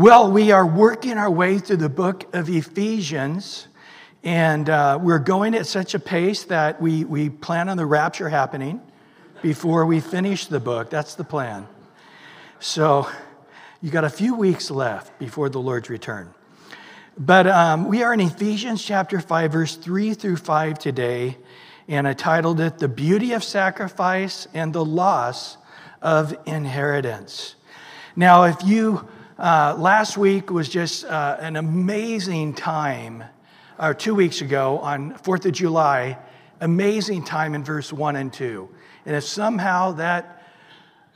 Well, we are working our way through the book of Ephesians, and uh, we're going at such a pace that we, we plan on the rapture happening before we finish the book. That's the plan. So you got a few weeks left before the Lord's return. But um, we are in Ephesians chapter 5, verse 3 through 5 today, and I titled it The Beauty of Sacrifice and the Loss of Inheritance. Now, if you uh, last week was just uh, an amazing time, or two weeks ago on 4th of July, amazing time in verse 1 and 2. And if somehow that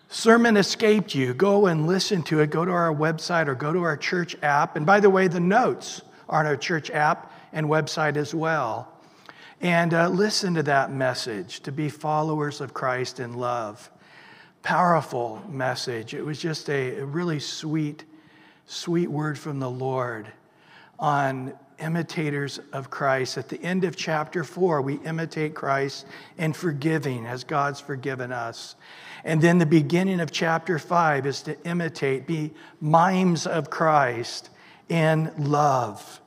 sermon escaped you, go and listen to it. Go to our website or go to our church app. And by the way, the notes are on our church app and website as well. And uh, listen to that message to be followers of Christ in love. Powerful message. It was just a really sweet sweet word from the Lord on imitators of Christ. At the end of chapter four, we imitate Christ in forgiving as God's forgiven us. And then the beginning of chapter five is to imitate, be mimes of Christ in love.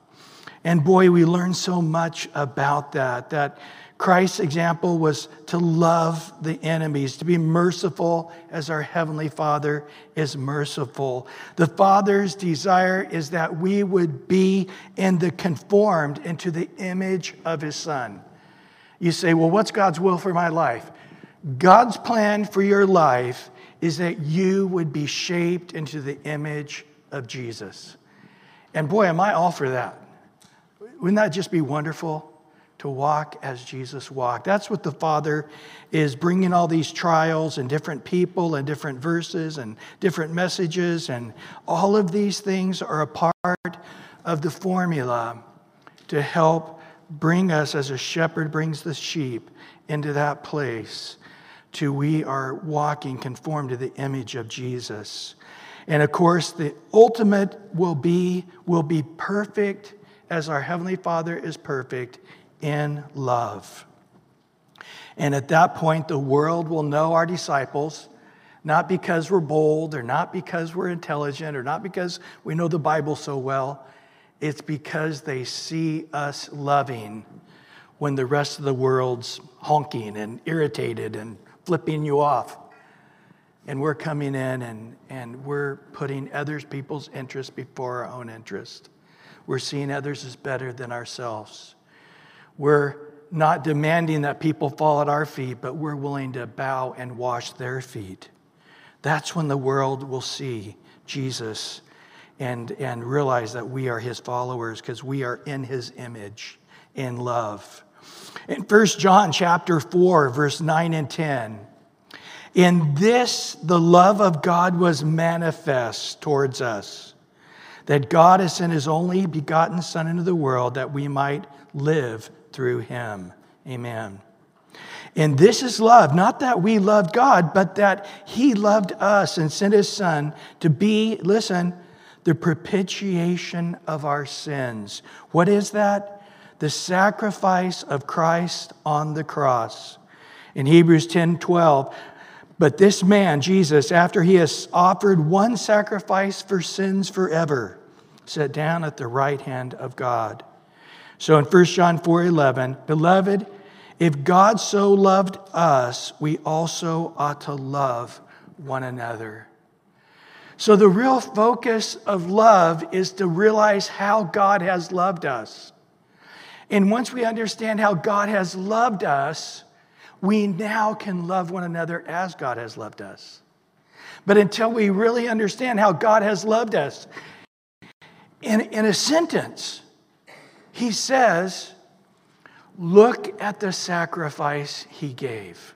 And boy, we learn so much about that, that Christ's example was to love the enemies, to be merciful as our Heavenly Father is merciful. The Father's desire is that we would be in the conformed into the image of His Son. You say, well, what's God's will for my life? God's plan for your life is that you would be shaped into the image of Jesus. And boy, am I all for that. Wouldn't that just be wonderful? To walk as Jesus walked. That's what the Father is bringing all these trials and different people and different verses and different messages, and all of these things are a part of the formula to help bring us as a shepherd brings the sheep into that place to we are walking conformed to the image of Jesus. And of course, the ultimate will be will be perfect as our heavenly Father is perfect in love. And at that point, the world will know our disciples, not because we're bold or not because we're intelligent or not because we know the Bible so well. It's because they see us loving when the rest of the world's honking and irritated and flipping you off. And we're coming in and, and we're putting others people's interests before our own interest. We're seeing others as better than ourselves. We're not demanding that people fall at our feet, but we're willing to bow and wash their feet. That's when the world will see Jesus and, and realize that we are his followers because we are in his image in love. In 1 John chapter 4, verse 9 and 10, in this the love of God was manifest towards us, that God has sent his only begotten Son into the world that we might live through him. Amen. And this is love, not that we loved God, but that he loved us and sent his son to be, listen, the propitiation of our sins. What is that? The sacrifice of Christ on the cross. In Hebrews 10 12, but this man, Jesus, after he has offered one sacrifice for sins forever, sat down at the right hand of God. So in 1 John 4 11, beloved, if God so loved us, we also ought to love one another. So the real focus of love is to realize how God has loved us. And once we understand how God has loved us, we now can love one another as God has loved us. But until we really understand how God has loved us, in, in a sentence, he says, Look at the sacrifice he gave.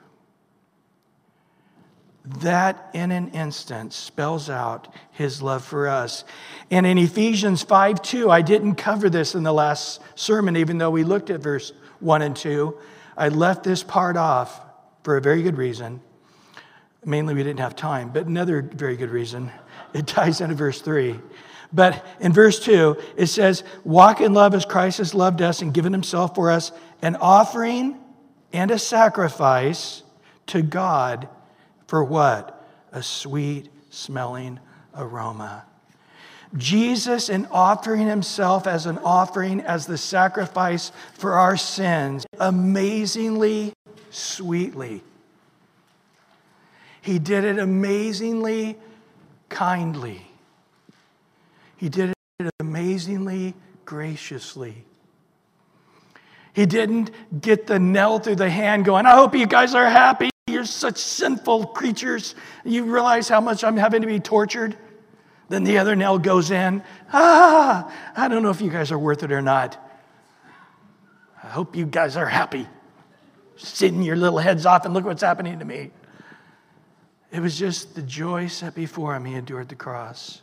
That in an instant spells out his love for us. And in Ephesians 5 2, I didn't cover this in the last sermon, even though we looked at verse 1 and 2. I left this part off for a very good reason. Mainly, we didn't have time, but another very good reason. It ties into verse 3. But in verse 2, it says, Walk in love as Christ has loved us and given himself for us, an offering and a sacrifice to God for what? A sweet smelling aroma. Jesus, in offering himself as an offering, as the sacrifice for our sins, amazingly sweetly. He did it amazingly kindly. He did it amazingly graciously. He didn't get the nail through the hand going, I hope you guys are happy. You're such sinful creatures. You realize how much I'm having to be tortured? Then the other nail goes in. Ah, I don't know if you guys are worth it or not. I hope you guys are happy. Sitting your little heads off and look what's happening to me. It was just the joy set before him. He endured the cross.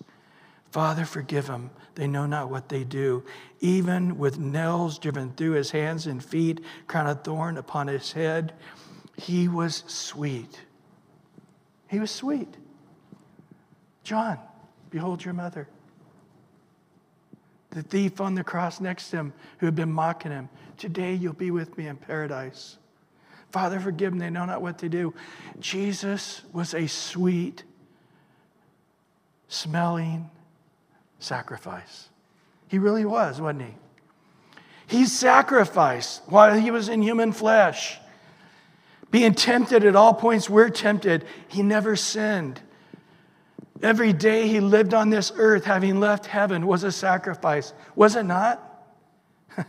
Father, forgive them. They know not what they do. Even with nails driven through his hands and feet, crown of thorn upon his head, he was sweet. He was sweet. John, behold your mother. The thief on the cross next to him who had been mocking him. Today you'll be with me in paradise. Father, forgive them. They know not what to do. Jesus was a sweet smelling sacrifice. He really was, wasn't he? He sacrificed while he was in human flesh. Being tempted at all points, we're tempted. He never sinned. Every day he lived on this earth, having left heaven, was a sacrifice. Was it not?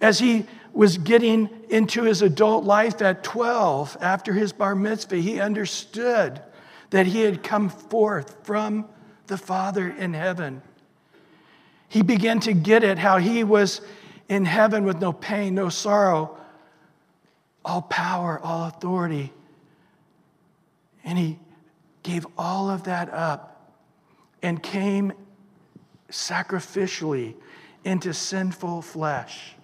As he was getting into his adult life at 12, after his bar mitzvah, he understood that he had come forth from the Father in heaven. He began to get it how he was in heaven with no pain, no sorrow, all power, all authority. And he gave all of that up and came sacrificially into sinful flesh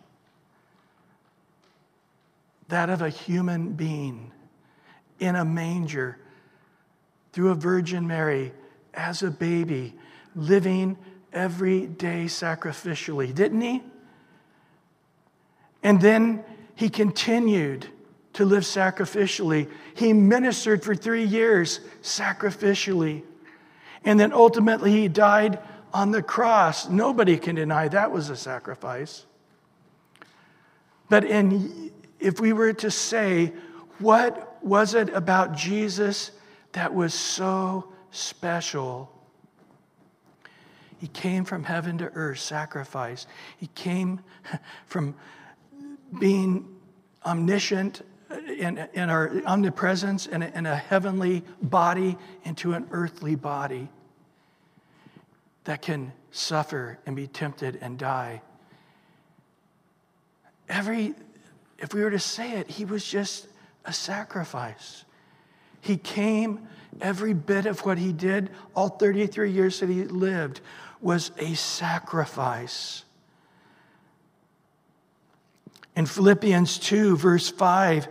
that of a human being in a manger through a Virgin Mary as a baby, living every day sacrificially, didn't he? And then he continued to live sacrificially. He ministered for three years sacrificially. And then ultimately he died on the cross. Nobody can deny that was a sacrifice. But in if we were to say, what was it about Jesus that was so special? He came from heaven to earth, sacrifice. He came from being omniscient in, in our omnipresence in a, in a heavenly body into an earthly body that can suffer and be tempted and die. Every if we were to say it, he was just a sacrifice. He came, every bit of what he did, all 33 years that he lived, was a sacrifice. In Philippians 2, verse 5,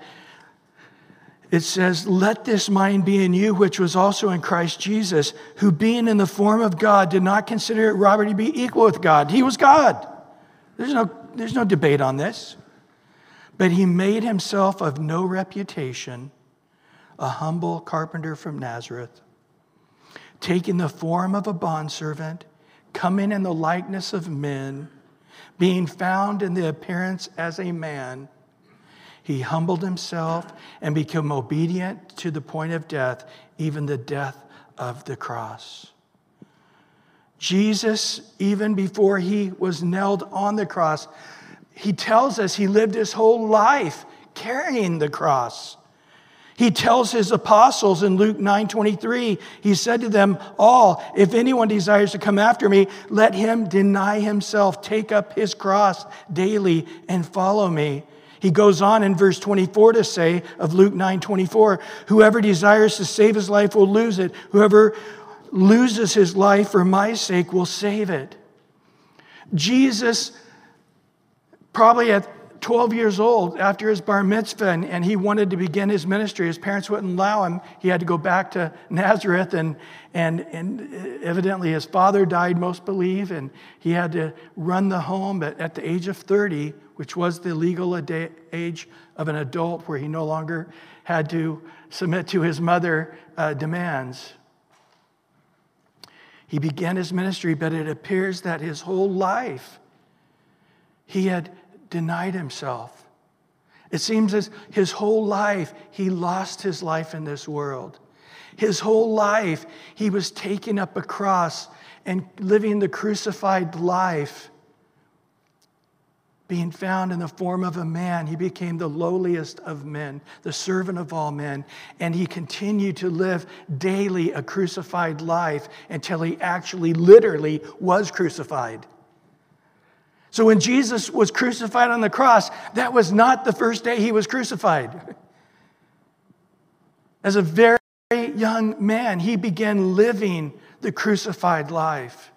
it says, Let this mind be in you, which was also in Christ Jesus, who being in the form of God did not consider it robbery to be equal with God. He was God. There's no, there's no debate on this. But he made himself of no reputation, a humble carpenter from Nazareth, taking the form of a bondservant, coming in the likeness of men, being found in the appearance as a man. He humbled himself and became obedient to the point of death, even the death of the cross. Jesus, even before he was nailed on the cross, he tells us he lived his whole life carrying the cross. He tells his apostles in Luke 9:23, he said to them all, if anyone desires to come after me, let him deny himself, take up his cross daily and follow me. He goes on in verse 24 to say of Luke 9:24, whoever desires to save his life will lose it. Whoever loses his life for my sake will save it. Jesus probably at 12 years old after his bar mitzvah and, and, he wanted to begin his ministry. His parents wouldn't allow him. He had to go back to Nazareth, and, and, and evidently his father died, most believe, and he had to run the home at, at the age of 30, which was the legal age of an adult where he no longer had to submit to his mother uh, demands. He began his ministry, but it appears that his whole life he had denied himself. It seems as his whole life he lost his life in this world. His whole life he was taking up a cross and living the crucified life being found in the form of a man, he became the lowliest of men, the servant of all men, and he continued to live daily a crucified life until he actually, literally, was crucified. So when Jesus was crucified on the cross, that was not the first day he was crucified. As a very young man, he began living the crucified life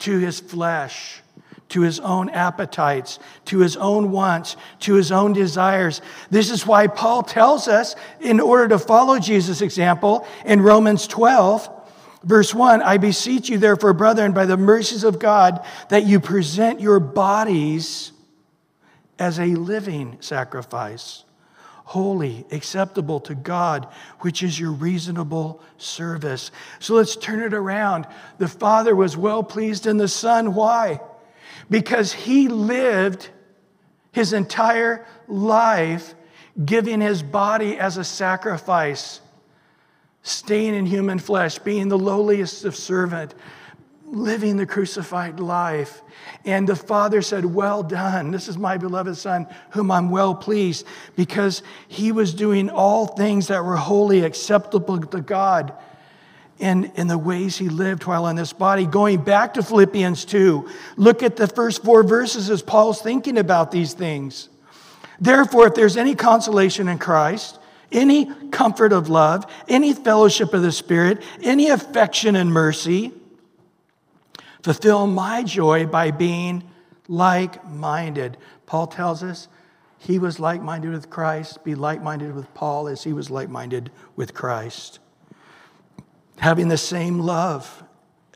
to his flesh to his own appetites, to his own wants, to his own desires. This is why Paul tells us, in order to follow Jesus' example, in Romans 12, verse 1 I beseech you, therefore, brethren, by the mercies of God, that you present your bodies as a living sacrifice, holy, acceptable to God, which is your reasonable service. So let's turn it around. The Father was well pleased in the Son. Why? because he lived his entire life giving his body as a sacrifice, staying in human flesh, being the lowliest of servant, living the crucified life. And the Father said, Well done. This is my beloved Son, whom I'm well pleased, because he was doing all things that were wholly acceptable to God in, in the ways he lived while in this body. Going back to Philippians 2, look at the first four verses as Paul's thinking about these things. Therefore, if there's any consolation in Christ, any comfort of love, any fellowship of the Spirit, any affection and mercy, fulfill my joy by being like minded. Paul tells us he was like minded with Christ, be like minded with Paul as he was like minded with Christ having the same love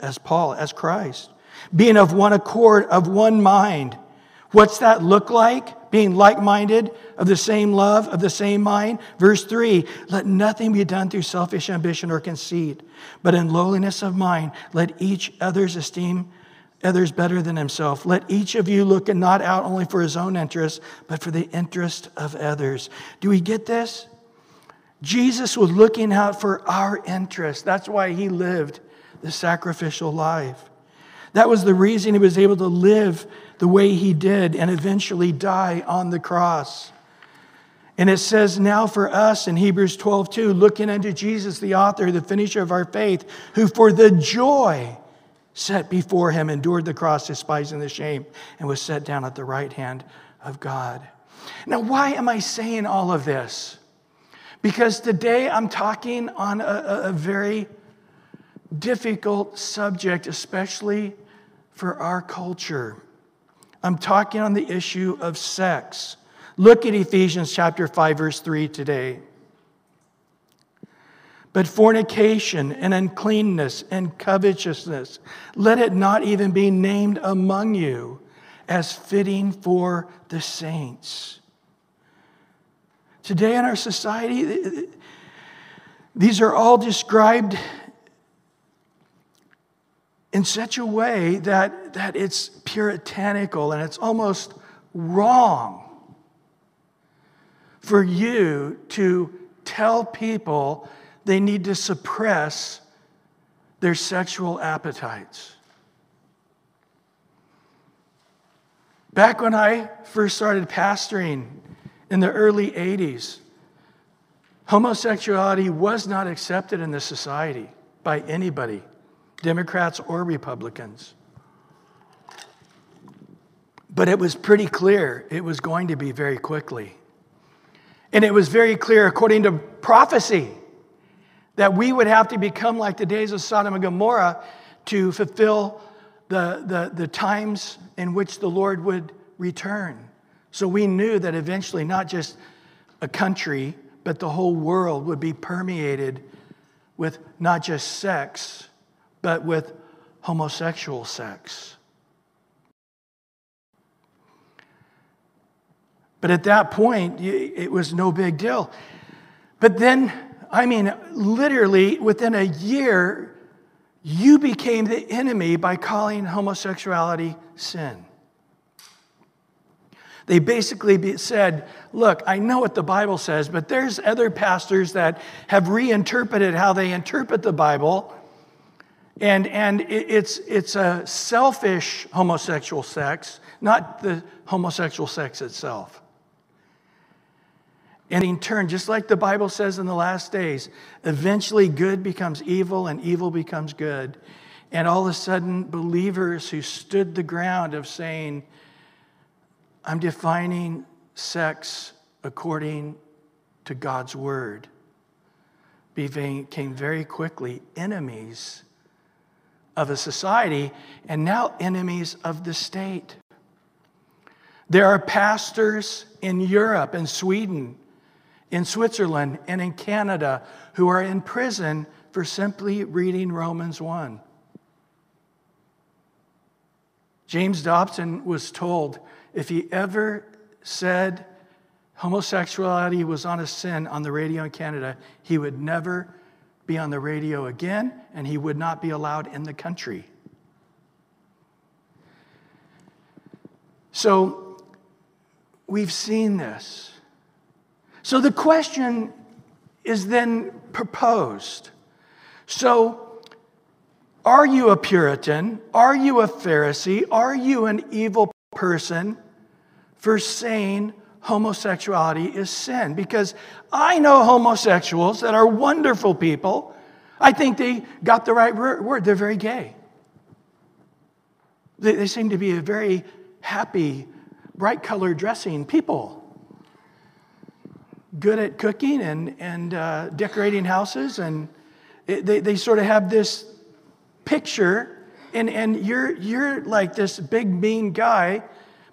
as Paul, as Christ, being of one accord, of one mind. What's that look like? Being like minded, of the same love, of the same mind. Verse 3 Let nothing be done through selfish ambition or conceit, but in lowliness of mind, let each other's esteem others better than himself. Let each of you look and not out only for his own interest, but for the interest of others. Do we get this? Jesus was looking out for our interest. That's why he lived the sacrificial life. That was the reason he was able to live the way he did and eventually die on the cross. And it says now for us in Hebrews 12, 2, looking unto Jesus, the author, the finisher of our faith, who for the joy set before him endured the cross, despising the shame, and was set down at the right hand of God. Now, why am I saying all of this? Because today I'm talking on a, a very difficult subject, especially for our culture. I'm talking on the issue of sex. Look at Ephesians chapter 5 verse 3 today. But fornication and uncleanness and covetousness, let it not even be named among you as fitting for the saints. Today in our society, these are all described in such a way that, that it's puritanical and it's almost wrong for you to tell people they need to suppress their sexual appetites. Back when I first started pastoring in the early 80s, homosexuality was not accepted in the society by anybody, Democrats or Republicans. But it was pretty clear it was going to be very quickly. And it was very clear, according to prophecy, that we would have to become like the days of Sodom and Gomorrah to fulfill the, the, the times in which the Lord would return. So we knew that eventually not just a country, but the whole world would be permeated with not just sex, but with homosexual sex. But at that point, it was no big deal. But then, I mean, literally within a year, you became the enemy by calling homosexuality sin. They basically said, Look, I know what the Bible says, but there's other pastors that have reinterpreted how they interpret the Bible. And, and it's, it's a selfish homosexual sex, not the homosexual sex itself. And in turn, just like the Bible says in the last days, eventually good becomes evil and evil becomes good. And all of a sudden, believers who stood the ground of saying, I'm defining sex according to God's word, became very quickly enemies of a society and now enemies of the state. There are pastors in Europe and Sweden, in Switzerland, and in Canada who are in prison for simply reading Romans 1. James Dobson was told if he ever said homosexuality was on a sin on the radio in Canada, he would never be on the radio again and he would not be allowed in the country. So we've seen this. So the question is then proposed. So, are you a Puritan? Are you a Pharisee? Are you an evil person for saying homosexuality is sin because I know homosexuals that are wonderful people. I think they got the right word. They're very gay. They, they seem to be a very happy, bright colored dressing people. Good at cooking and, and uh, decorating houses, and it, they, they sort of have this picture and, and you're, you're like this big, mean guy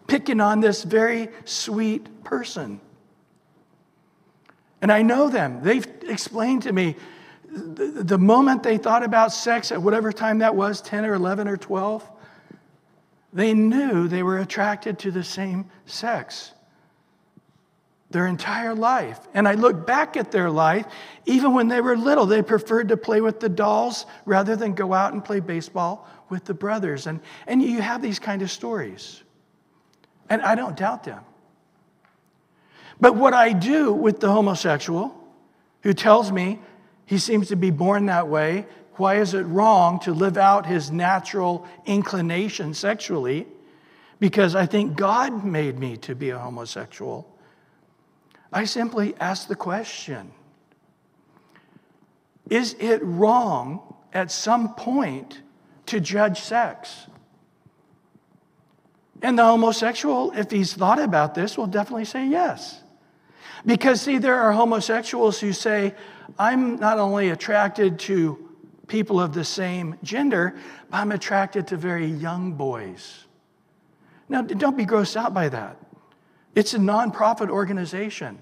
picking on this very sweet person. And I know them. They've explained to me the, the moment they thought about sex at whatever time that was 10 or 11 or 12 they knew they were attracted to the same sex their entire life. And I look back at their life, even when they were little, they preferred to play with the dolls rather than go out and play baseball with the brothers. And, and you have these kind of stories. And I don't doubt them. But what I do with the homosexual who tells me he seems to be born that way, why is it wrong to live out his natural inclination sexually? Because I think God made me to be a homosexual. I simply ask the question Is it wrong at some point to judge sex. And the homosexual, if he's thought about this, will definitely say yes. Because, see, there are homosexuals who say, I'm not only attracted to people of the same gender, but I'm attracted to very young boys. Now, don't be grossed out by that. It's a nonprofit organization.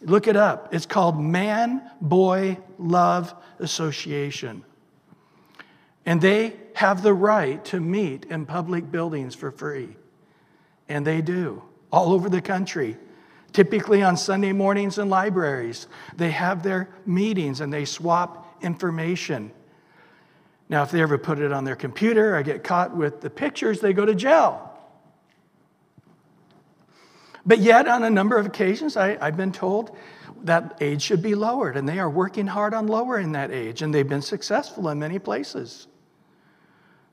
Look it up. It's called Man Boy Love Association. And they have the right to meet in public buildings for free. And they do, all over the country. Typically on Sunday mornings in libraries, they have their meetings and they swap information. Now, if they ever put it on their computer or get caught with the pictures, they go to jail. But yet, on a number of occasions, I, have been told that age should be lowered, and they are working hard on lowering that age, and they've been successful in many places.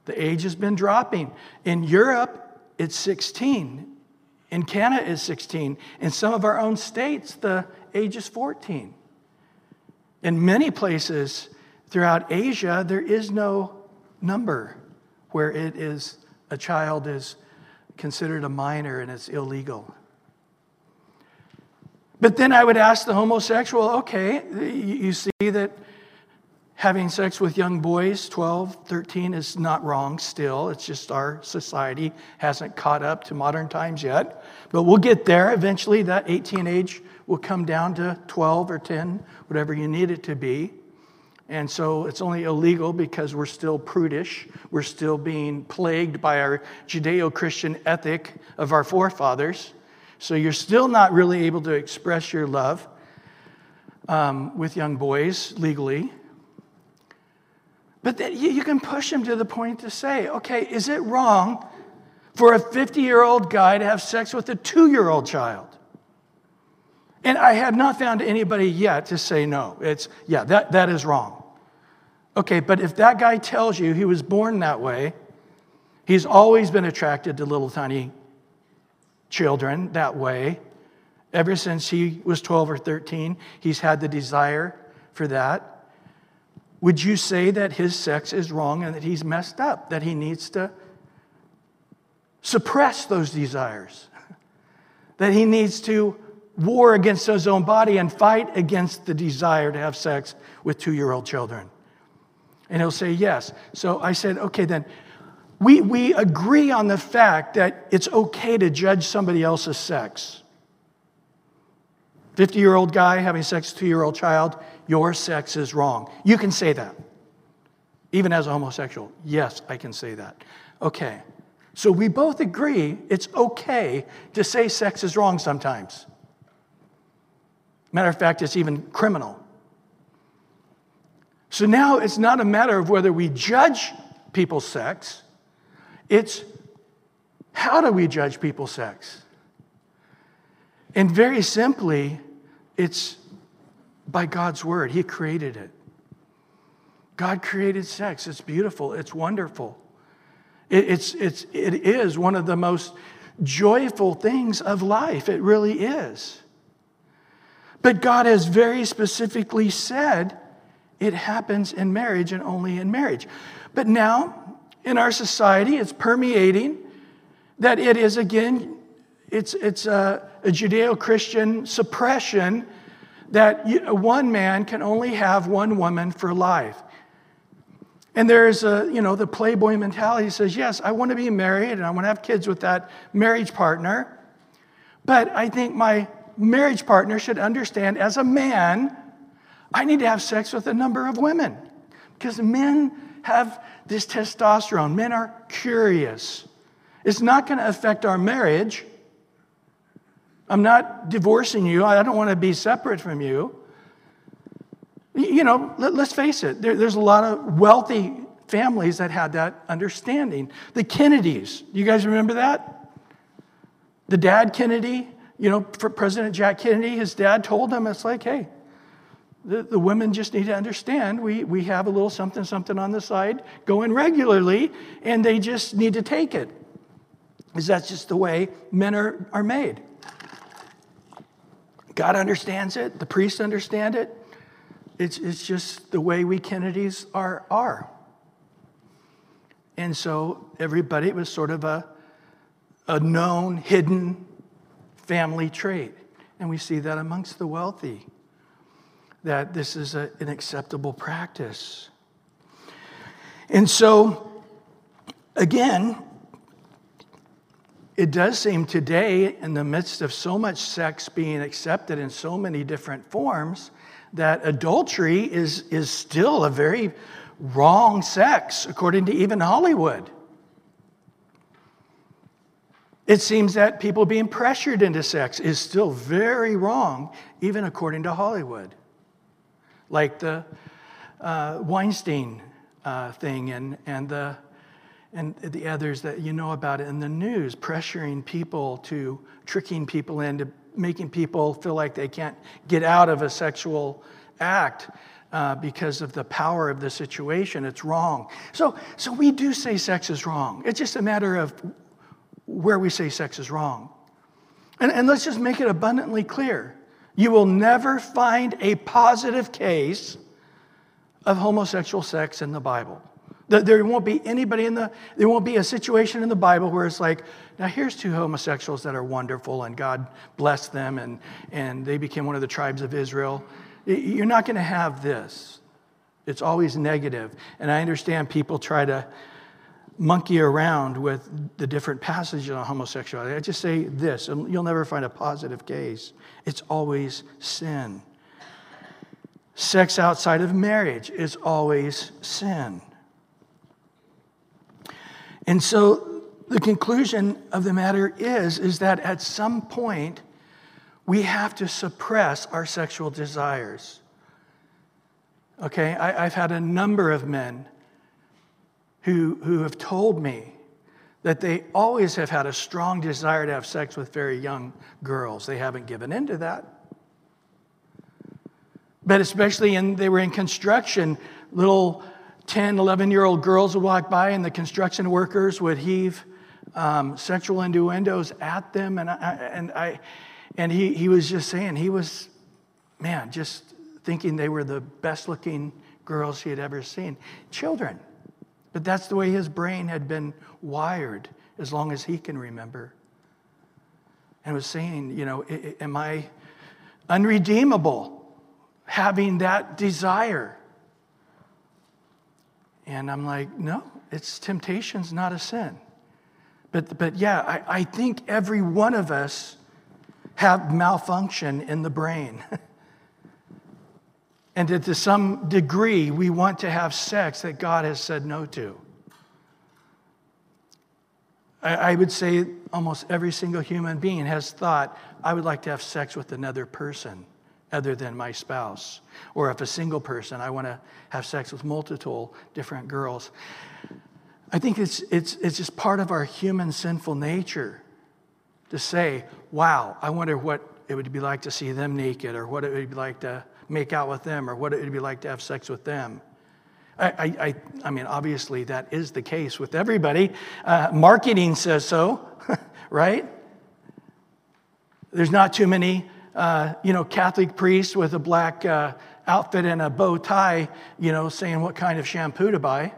The age has been dropping. In Europe, it's 16. In Canada, it's 16. In some of our own states, the age is 14. In many places throughout Asia, there is no number where it is a child is considered a minor and it's illegal. But then I would ask the homosexual, okay, you see that having sex with young boys, 12, 13, is not wrong still. It's just our society hasn't caught up to modern times yet. But we'll get there. Eventually, that 18 age will come down to 12 or 10, whatever you need it to be. And so it's only illegal because we're still prudish. We're still being plagued by our Judeo Christian ethic of our forefathers. So you're still not really able to express your love um, with young boys legally. But then you, you can push him to the point to say, okay, is it wrong for a 50 year old guy to have sex with a two year old child? And I have not found anybody yet to say no. It's, yeah, that, that is wrong. Okay, but if that guy tells you he was born that way, he's always been attracted to little tiny children that way, ever since he was 12 or 13, he's had the desire for that. Would you say that his sex is wrong and that he's messed up, that he needs to suppress those desires, that he needs to war against his own body and fight against the desire to have sex with two year old children? And he'll say yes. So I said, okay, then we, we agree on the fact that it's okay to judge somebody else's sex. 50 year old guy having sex with a two year old child, your sex is wrong. You can say that. Even as a homosexual, yes, I can say that. Okay. So we both agree it's okay to say sex is wrong sometimes. Matter of fact, it's even criminal. So now it's not a matter of whether we judge people's sex, it's how do we judge people's sex? And very simply, it's by God's word. He created it. God created sex. It's beautiful. It's wonderful. It, it's, it's, it is one of the most joyful things of life. It really is. But God has very specifically said it happens in marriage and only in marriage. But now, in our society, it's permeating that it is, again, it's, it's a, a Judeo Christian suppression that one man can only have one woman for life. And there's a, you know, the playboy mentality says, yes, I want to be married and I want to have kids with that marriage partner. But I think my marriage partner should understand as a man, I need to have sex with a number of women because men have this testosterone. Men are curious. It's not going to affect our marriage. I'm not divorcing you. I don't want to be separate from you. You know, let, us face it, there, there's a lot of wealthy families that had that understanding. The Kennedys, you guys remember that? The dad Kennedy, you know, President Jack Kennedy, his dad told him, it's like, hey, the, the women just need to understand we, we have a little something, something on the side going regularly, and they just need to take it. Because that's just the way men are, are made. God understands it, the priests understand it. It's, it's just the way we Kennedys are, are. And so everybody, it was sort of a, a known, hidden family trait. And we see that amongst the wealthy that this is a, an acceptable practice. And so, again, it does seem today, in the midst of so much sex being accepted in so many different forms, that adultery is, is still a very wrong sex, according to even Hollywood. It seems that people being pressured into sex is still very wrong, even according to Hollywood like the uh, Weinstein uh, thing and, and, the, and the others that you know about it in the news, pressuring people to, tricking people into making people feel like they can't get out of a sexual act. Uh, because of the power of the situation, it's wrong. So, so we do say sex is wrong. It's just a matter of where we say sex is wrong. And, and let's just make it abundantly clear you will never find a positive case of homosexual sex in the Bible. There won't be anybody in the, there won't be a situation in the Bible where it's like, now here's two homosexuals that are wonderful and God blessed them and, and they became one of the tribes of Israel. You're not going to have this. It's always negative. And I understand people try to monkey around with the different passages on homosexuality. I just say this, and you'll never find a positive case. It's always sin. Sex outside of marriage is always sin. And so the conclusion of the matter is, is that at some point we have to suppress our sexual desires. Okay, I, have had a number of men who, who have told me that they always have had a strong desire to have sex with very young girls. They haven't given in to that. But especially in they were in construction, little 10, 11 year old girls would walk by and the construction workers would heave um, sexual innuendos at them. And, I, and, I, and he, he was just saying, he was, man, just thinking they were the best looking girls he had ever seen. Children. But that's the way his brain had been wired as long as he can remember. And was saying, you know, am I unredeemable having that desire? And I'm like, no, it's temptation's not a sin. But, but yeah, I, I think every one of us have malfunction in the brain. and that to some degree, we want to have sex that God has said no to. I, I would say almost every single human being has thought, I would like to have sex with another person other than my spouse. Or if a single person, I want to have sex with multiple different girls. I think it's, it's, it's just part of our human sinful nature to say, wow, I wonder what it would be like to see them naked, or what it would be like to make out with them, or what it would be like to have sex with them. I, I, I mean, obviously, that is the case with everybody. Uh, marketing says so, right? There's not too many, uh, you know, Catholic priests with a black uh, outfit and a bow tie, you know, saying what kind of shampoo to buy.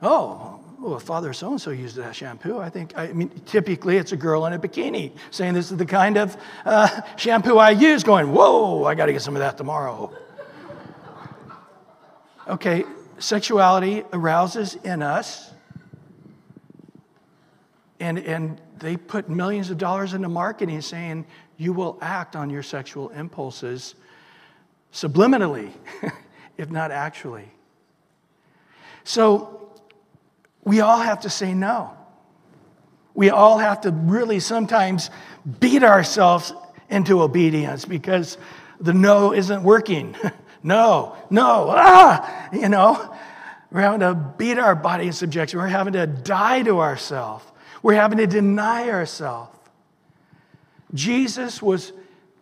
Oh, well, Father so and so used that shampoo. I think, I mean, typically it's a girl in a bikini saying this is the kind of uh, shampoo I use, going, whoa, I got to get some of that tomorrow. Okay, sexuality arouses in us, and, and they put millions of dollars into marketing saying you will act on your sexual impulses subliminally, if not actually. So we all have to say no. We all have to really sometimes beat ourselves into obedience because the no isn't working. no, no, ah, you know. We're having to beat our body in subjection. We're having to die to ourselves. We're having to deny ourselves. Jesus was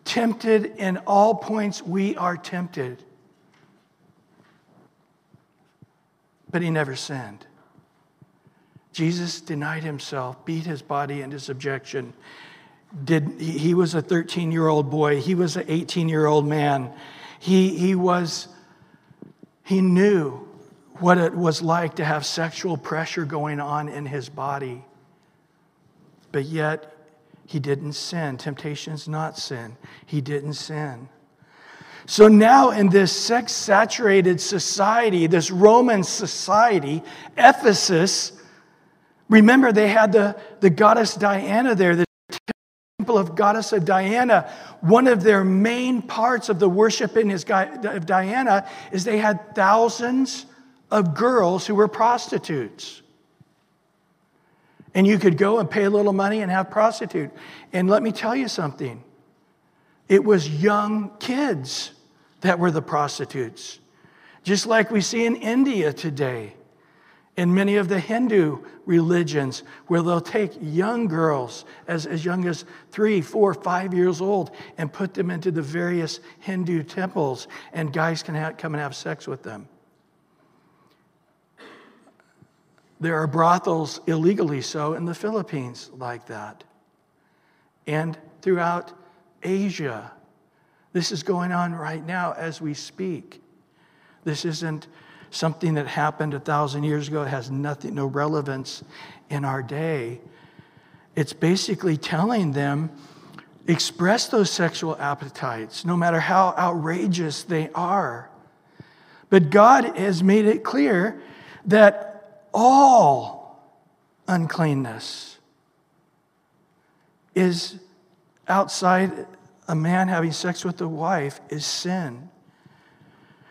tempted in all points we are tempted, but he never sinned. Jesus denied himself, beat his body into subjection. Did, he was a 13 year old boy, he was an 18 year old man. He, he was, he knew what it was like to have sexual pressure going on in his body. But yet, he didn't sin. Temptation is not sin. He didn't sin. So now, in this sex saturated society, this Roman society, Ephesus, remember they had the, the goddess Diana there, the temple of goddess of Diana. One of their main parts of the worship in his, of Diana is they had thousands of girls who were prostitutes. And you could go and pay a little money and have prostitute. And let me tell you something. It was young kids that were the prostitutes. Just like we see in India today, in many of the Hindu religions, where they'll take young girls as, as young as three, four, five years old and put them into the various Hindu temples, and guys can have, come and have sex with them. There are brothels illegally so in the Philippines like that. And throughout Asia. This is going on right now as we speak. This isn't something that happened a thousand years ago. It has nothing, no relevance in our day. It's basically telling them express those sexual appetites, no matter how outrageous they are. But God has made it clear that all uncleanness is outside a man having sex with a wife is sin.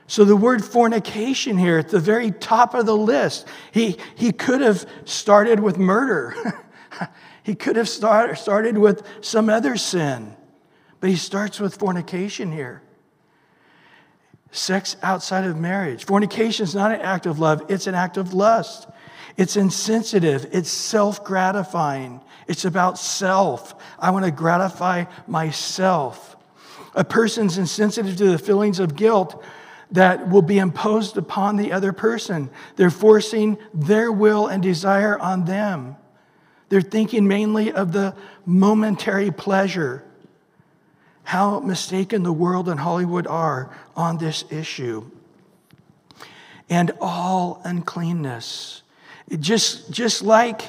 So the word fornication here at the very top of the list, he, he could have started with murder. he could have start, started with some other sin. But he starts with fornication here. Sex outside of marriage. Fornication is not an act of love, it's an act of lust. It's insensitive. It's self gratifying. It's about self. I want to gratify myself. A person's insensitive to the feelings of guilt that will be imposed upon the other person. They're forcing their will and desire on them. They're thinking mainly of the momentary pleasure. How mistaken the world and Hollywood are on this issue. And all uncleanness. Just, just like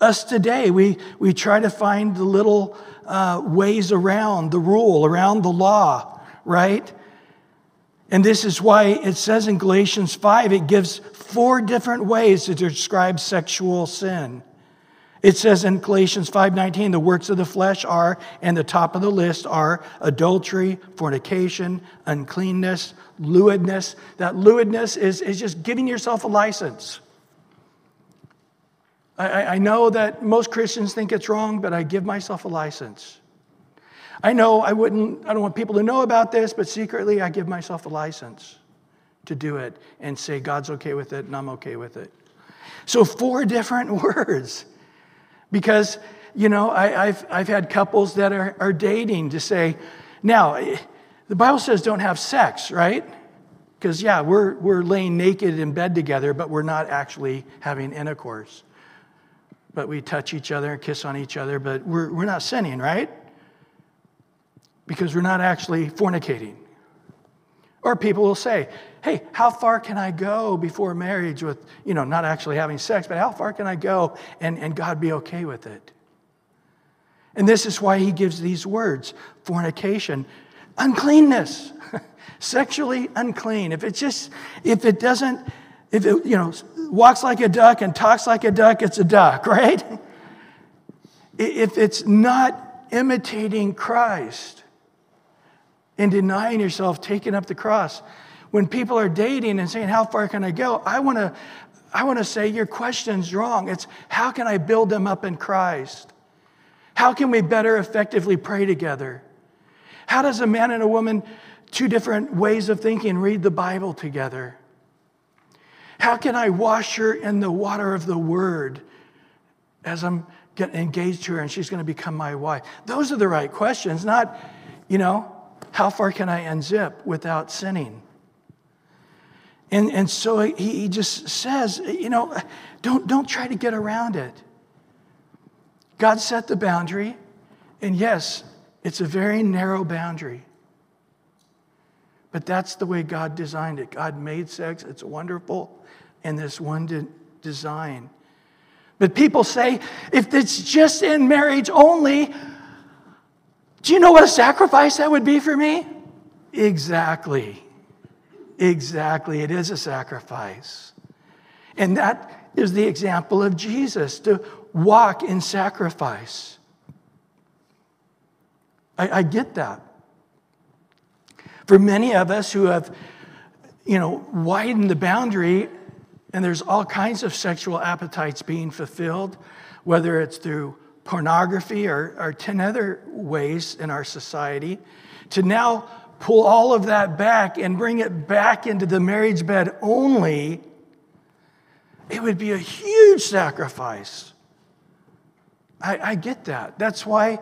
us today, we, we try to find the little uh, ways around the rule, around the law, right? And this is why it says in Galatians 5, it gives four different ways to describe sexual sin. It says in Galatians 5:19 the works of the flesh are and the top of the list are adultery, fornication, uncleanness, lewdness. That lewdness is, is just giving yourself a license. I, I know that most Christians think it's wrong, but I give myself a license. I know I wouldn't, I don't want people to know about this, but secretly I give myself a license to do it and say God's okay with it and I'm okay with it. So, four different words. Because, you know, I, have I've had couples that are, are dating to say, now, eh, the Bible says don't have sex, right? Because, yeah, we're, we're laying naked in bed together, but we're not actually having intercourse. But we touch each other and kiss on each other, but we're, we're not sinning, right? Because we're not actually fornicating. Or people will say, hey, how far can I go before marriage with, you know, not actually having sex, but how far can I go and, and God be okay with it? And this is why he gives these words fornication, uncleanness, sexually unclean. If it just, if it doesn't, if it, you know, walks like a duck and talks like a duck, it's a duck, right? If it's not imitating Christ and denying yourself, taking up the cross, when people are dating and saying, How far can I go? I want to. I want to say your question's wrong. It's how can I build them up in Christ? How can we better effectively pray together? How does a man and a woman, two different ways of thinking, read the Bible together? How can I wash her in the water of the word as I'm getting engaged to her and she's going to become my wife? Those are the right questions, not, you know, how far can I unzip without sinning? And, and so he, he just says, you know, don't, don't try to get around it. God set the boundary, and yes, it's a very narrow boundary. But that's the way God designed it. God made sex, it's wonderful, and this one de- design. But people say, if it's just in marriage only, do you know what a sacrifice that would be for me? Exactly. Exactly, it is a sacrifice. And that is the example of Jesus to walk in sacrifice. I, I get that. For many of us who have, you know, widened the boundary, and there's all kinds of sexual appetites being fulfilled, whether it's through pornography or, or 10 other ways in our society, to now pull all of that back and bring it back into the marriage bed only, it would be a huge sacrifice. I, I, get that. That's why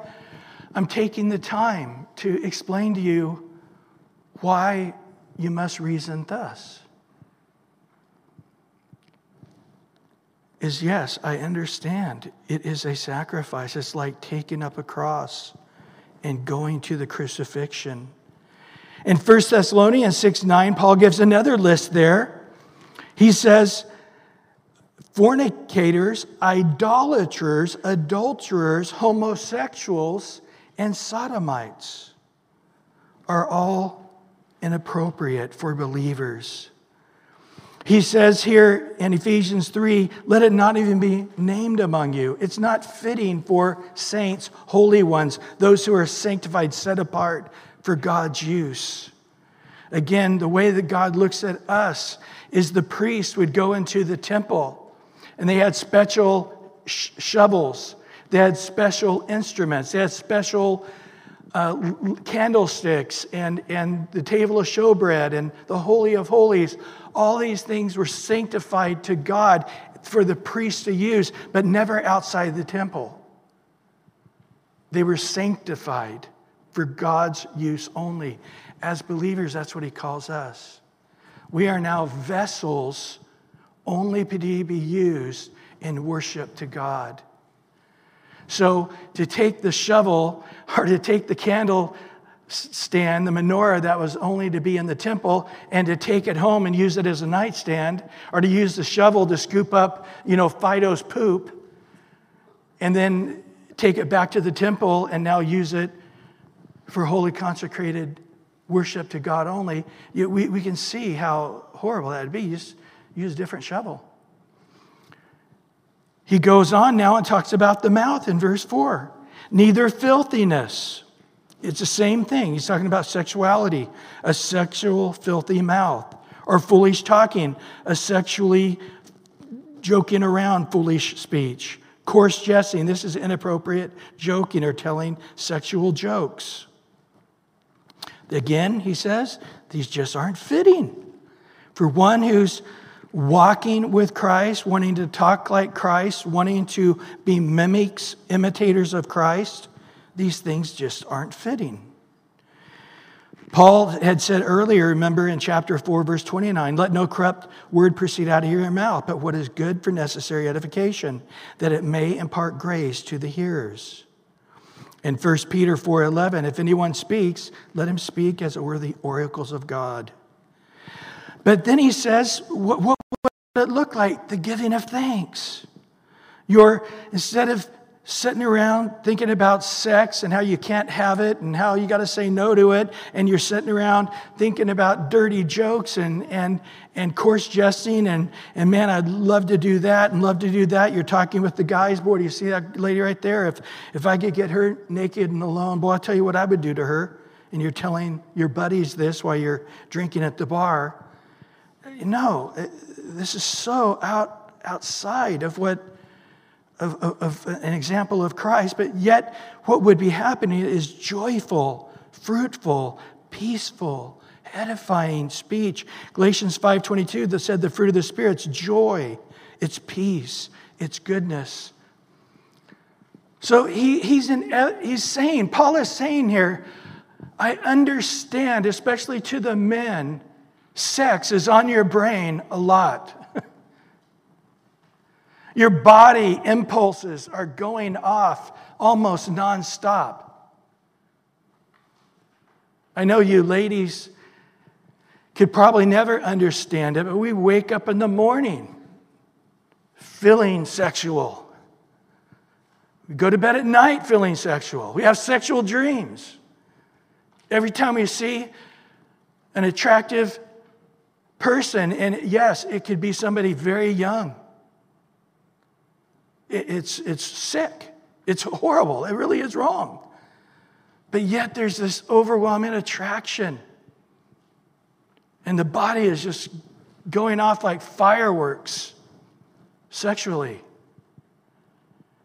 I'm taking the time to explain to you why you must reason thus. Is yes, I understand it is a sacrifice. It's like taking up a cross and going to the crucifixion. In 1 Thessalonians 6 9, Paul gives another list there. He says, fornicators, idolaters, adulterers, homosexuals, and sodomites are all inappropriate for believers. He says here in Ephesians 3 let it not even be named among you. It's not fitting for saints, holy ones, those who are sanctified, set apart for God's use. Again, the way that God looks at us is the priest would go into the temple and they had special sh- shovels, they had special instruments, they had special uh, candlesticks and, and the table of showbread and the Holy of Holies. All these things were sanctified to God for the priests to use, but never outside the temple. They were sanctified for God's use only. As believers, that's what he calls us. We are now vessels only to be used in worship to God. So to take the shovel or to take the candle stand, the menorah that was only to be in the temple, and to take it home and use it as a nightstand, or to use the shovel to scoop up, you know, Fido's poop, and then take it back to the temple and now use it for holy consecrated worship to God only, we, we can see how horrible that would be. You just use a different shovel. He goes on now and talks about the mouth in verse 4. Neither filthiness. It's the same thing. He's talking about sexuality, a sexual, filthy mouth, or foolish talking, a sexually joking around, foolish speech. Coarse jesting, this is inappropriate joking or telling sexual jokes. Again, he says, these just aren't fitting. For one who's walking with Christ, wanting to talk like Christ, wanting to be mimics, imitators of Christ, these things just aren't fitting. Paul had said earlier, remember in chapter 4, verse 29, let no corrupt word proceed out of your mouth, but what is good for necessary edification, that it may impart grace to the hearers. In 1 Peter 4:11, if anyone speaks, let him speak as it were the oracles of God. But then he says, what, what would it look like? The giving of thanks. You're, instead of sitting around thinking about sex and how you can't have it and how you got to say no to it, and you're sitting around thinking about dirty jokes and, and, and coarse jesting, and, and man, I'd love to do that and love to do that. You're talking with the guys, boy, do you see that lady right there? If, if I could get her naked and alone, boy, I'll tell you what I would do to her. And you're telling your buddies this while you're drinking at the bar. No, this is so out, outside of what of, of, of, an example of Christ, but yet what would be happening is joyful, fruitful, peaceful, edifying speech. Galatians 5:22 that said the fruit of the spirit's joy, it's peace, it's goodness. So he, he's, in, he's saying, Paul is saying here, I understand, especially to the men, sex is on your brain a lot. Your body impulses are going off almost nonstop. I know you ladies could probably never understand it, but we wake up in the morning feeling sexual. We go to bed at night feeling sexual. We have sexual dreams. Every time we see an attractive person, and yes, it could be somebody very young it's, it's sick. It's horrible. It really is wrong. But yet there's this overwhelming attraction. And the body is just going off like fireworks sexually.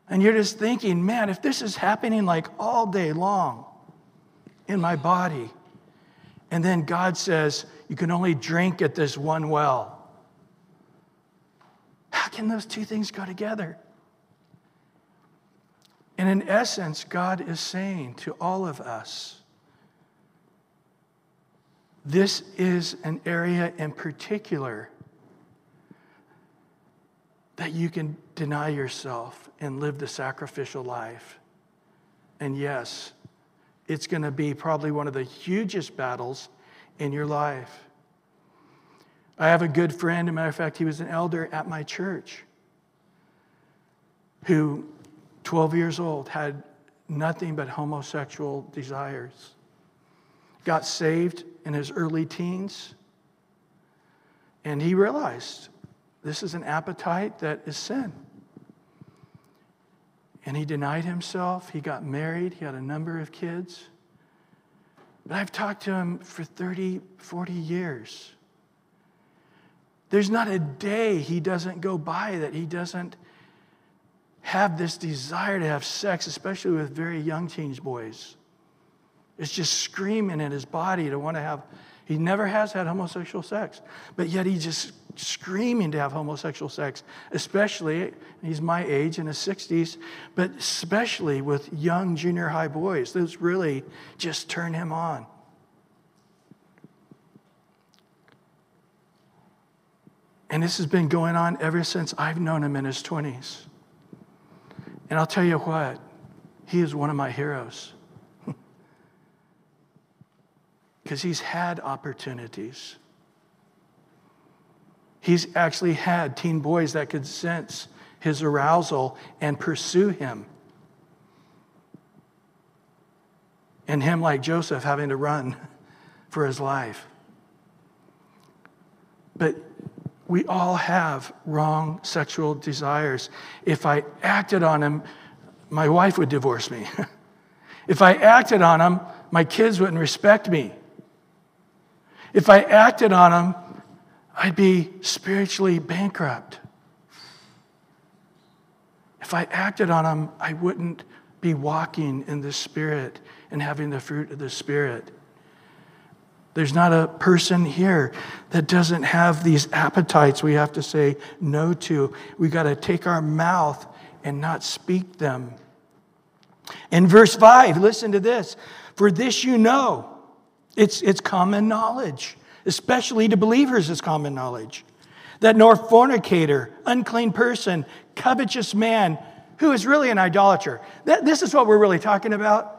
And you're just thinking, man, if this is happening like all day long in my body, and then God says, you can only drink at this one well. How can those two things go together? And in essence, God is saying to all of us, this is an area in particular that you can deny yourself and live the sacrificial life. And yes, it's going to be probably one of the hugest battles in your life. I have a good friend, a matter of fact, he was an elder at my church who 12 years old, had nothing but homosexual desires. Got saved in his early teens, and he realized this is an appetite that is sin. And he denied himself. He got married. He had a number of kids. But I've talked to him for 30, 40 years. There's not a day he doesn't go by that he doesn't have this desire to have sex, especially with very young teenage boys. It's just screaming in his body to want to have. He never has had homosexual sex, but yet he's just screaming to have homosexual sex, especially, he's my age in his 60s, but especially with young junior high boys. Those really just turn him on. And this has been going on ever since I've known him in his 20s. And I'll tell you what, he is one of my heroes. Because he's had opportunities. He's actually had teen boys that could sense his arousal and pursue him. And him, like Joseph, having to run for his life. But we all have wrong sexual desires. If I acted on them, my wife would divorce me. if I acted on them, my kids wouldn't respect me. If I acted on them, I'd be spiritually bankrupt. If I acted on them, I wouldn't be walking in the Spirit and having the fruit of the Spirit. There's not a person here that doesn't have these appetites we have to say no to. We got to take our mouth and not speak them. In verse 5, listen to this. For this you know, it's, it's common knowledge, especially to believers, it's common knowledge, that nor fornicator, unclean person, covetous man, who is really an idolater. That, this is what we're really talking about.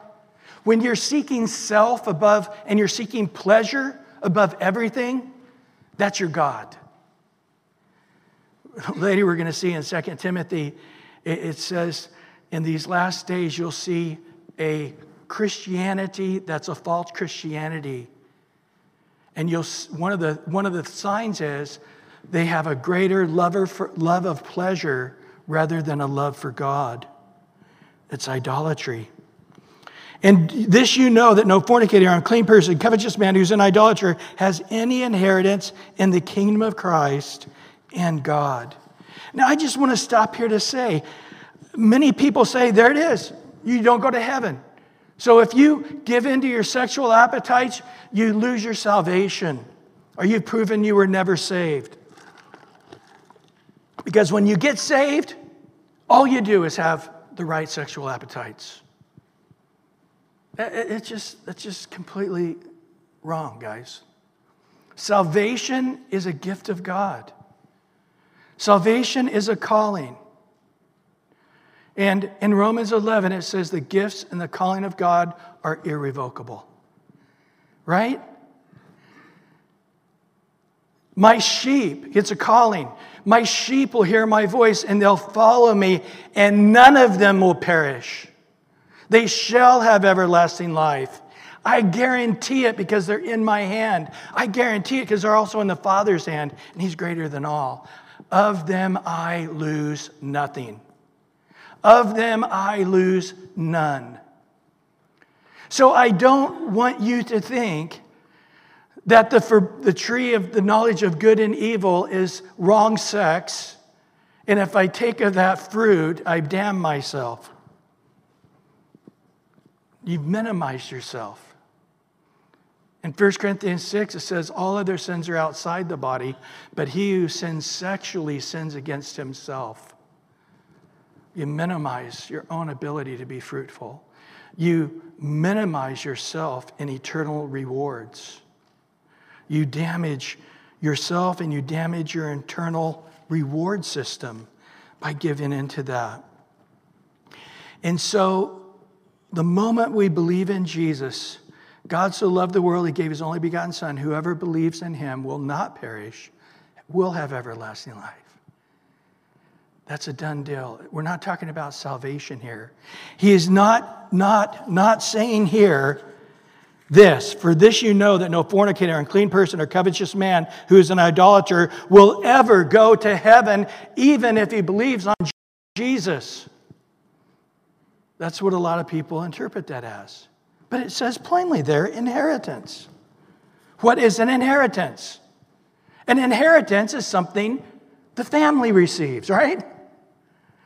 When you're seeking self above and you're seeking pleasure above everything, that's your God. Later, we're going to see in 2 Timothy, it says, in these last days, you'll see a Christianity that's a false Christianity. And you'll, one, of the, one of the signs is they have a greater lover for, love of pleasure rather than a love for God. It's idolatry. And this you know that no fornicator, unclean person, covetous man who's an idolater has any inheritance in the kingdom of Christ and God. Now, I just want to stop here to say many people say, there it is, you don't go to heaven. So if you give in to your sexual appetites, you lose your salvation, or you've proven you were never saved. Because when you get saved, all you do is have the right sexual appetites. It's just, that's just completely wrong, guys. Salvation is a gift of God. Salvation is a calling. And in Romans 11, it says the gifts and the calling of God are irrevocable. Right? My sheep, it's a calling. My sheep will hear my voice and they'll follow me, and none of them will perish. They shall have everlasting life. I guarantee it because they're in my hand. I guarantee it because they're also in the Father's hand, and He's greater than all. Of them I lose nothing. Of them I lose none. So I don't want you to think that the, the tree of the knowledge of good and evil is wrong sex, and if I take of that fruit, I damn myself. You've minimized yourself. In 1 Corinthians 6, it says, All other sins are outside the body, but he who sins sexually sins against himself. You minimize your own ability to be fruitful. You minimize yourself in eternal rewards. You damage yourself and you damage your internal reward system by giving into that. And so the moment we believe in Jesus, God so loved the world, he gave his only begotten Son. Whoever believes in him will not perish, will have everlasting life. That's a done deal. We're not talking about salvation here. He is not, not, not saying here this, for this you know that no fornicator, unclean person, or covetous man who is an idolater will ever go to heaven, even if he believes on Jesus. That's what a lot of people interpret that as. But it says plainly there inheritance. What is an inheritance? An inheritance is something the family receives, right?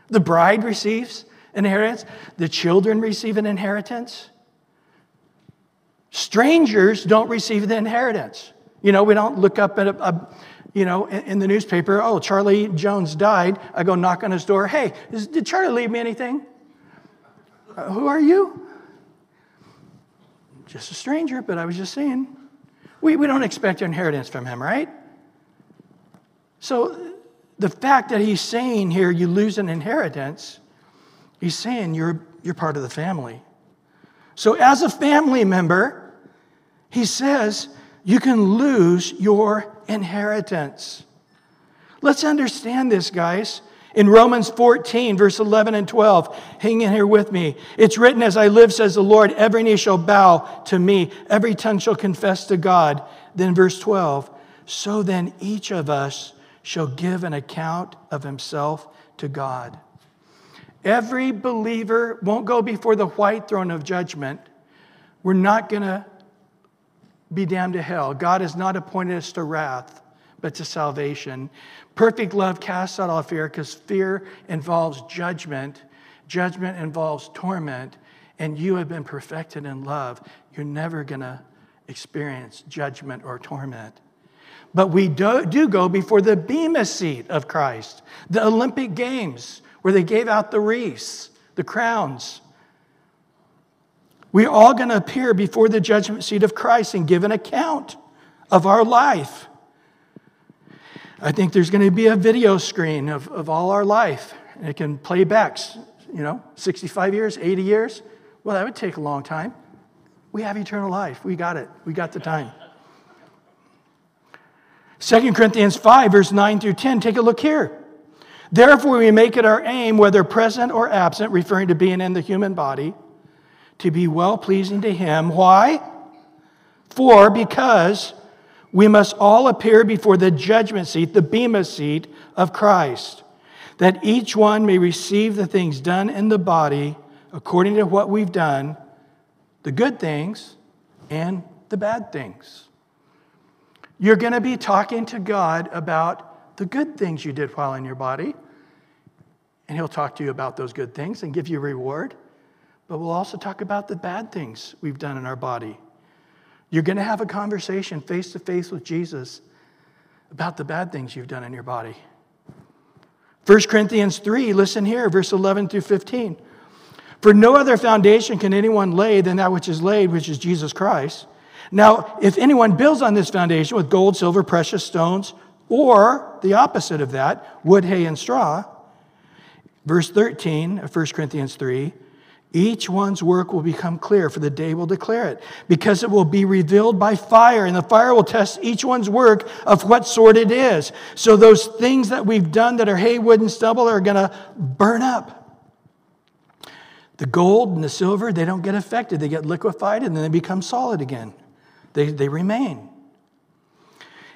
The bride receives an inheritance, the children receive an inheritance. Strangers don't receive the inheritance. You know, we don't look up at a, a you know, in, in the newspaper, oh, Charlie Jones died. I go knock on his door. Hey, is, did Charlie leave me anything? Uh, who are you? Just a stranger, but I was just saying. We, we don't expect inheritance from him, right? So the fact that he's saying here you lose an inheritance, he's saying you're, you're part of the family. So as a family member, he says you can lose your inheritance. Let's understand this, guys. In Romans 14, verse 11 and 12, hang in here with me. It's written, As I live, says the Lord, every knee shall bow to me, every tongue shall confess to God. Then, verse 12, so then each of us shall give an account of himself to God. Every believer won't go before the white throne of judgment. We're not going to be damned to hell. God has not appointed us to wrath, but to salvation. Perfect love casts out all fear because fear involves judgment, judgment involves torment, and you have been perfected in love. You're never going to experience judgment or torment. But we do, do go before the Bema seat of Christ, the Olympic Games, where they gave out the wreaths, the crowns. We're all going to appear before the judgment seat of Christ and give an account of our life. I think there's going to be a video screen of, of all our life. It can play back, you know, 65 years, 80 years. Well, that would take a long time. We have eternal life. We got it. We got the time. 2 Corinthians 5, verse 9 through 10, take a look here. Therefore, we make it our aim, whether present or absent, referring to being in the human body, to be well pleasing to Him. Why? For, because we must all appear before the judgment seat, the Bema seat of Christ, that each one may receive the things done in the body according to what we've done, the good things and the bad things. You're going to be talking to God about the good things you did while in your body, and He'll talk to you about those good things and give you reward. But we'll also talk about the bad things we've done in our body. You're going to have a conversation face to face with Jesus about the bad things you've done in your body. 1 Corinthians 3, listen here, verse 11 through 15. For no other foundation can anyone lay than that which is laid, which is Jesus Christ. Now, if anyone builds on this foundation with gold, silver, precious stones, or the opposite of that, wood, hay, and straw, verse 13 of 1 Corinthians 3, each one's work will become clear, for the day will declare it, because it will be revealed by fire, and the fire will test each one's work of what sort it is. So those things that we've done that are hay, wood, and stubble are going to burn up. The gold and the silver, they don't get affected. They get liquefied and then they become solid again they, they remain.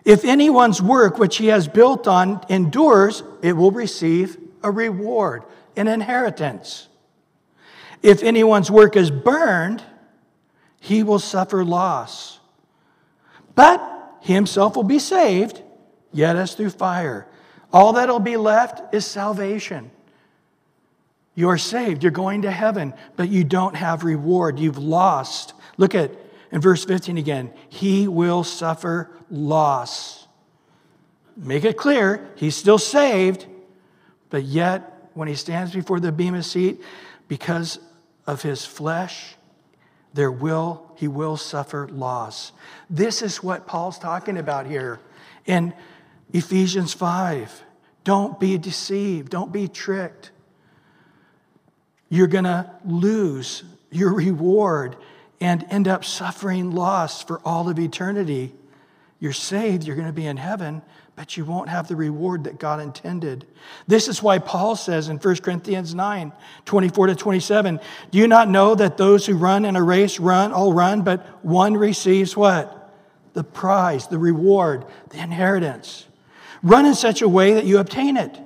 If anyone's work which he has built on endures, it will receive a reward, an inheritance. If anyone's work is burned, he will suffer loss. But himself will be saved, yet as through fire. All that'll be left is salvation. You're saved, you're going to heaven, but you don't have reward. You've lost. Look at in verse 15 again, he will suffer loss. Make it clear, he's still saved, but yet when he stands before the bema seat, because of his flesh, there will he will suffer loss. This is what Paul's talking about here in Ephesians 5. Don't be deceived, don't be tricked. You're going to lose your reward and end up suffering loss for all of eternity. You're saved, you're going to be in heaven, but you won't have the reward that God intended. This is why Paul says in 1 Corinthians 9 24 to 27 Do you not know that those who run in a race run, all run, but one receives what? The prize, the reward, the inheritance. Run in such a way that you obtain it.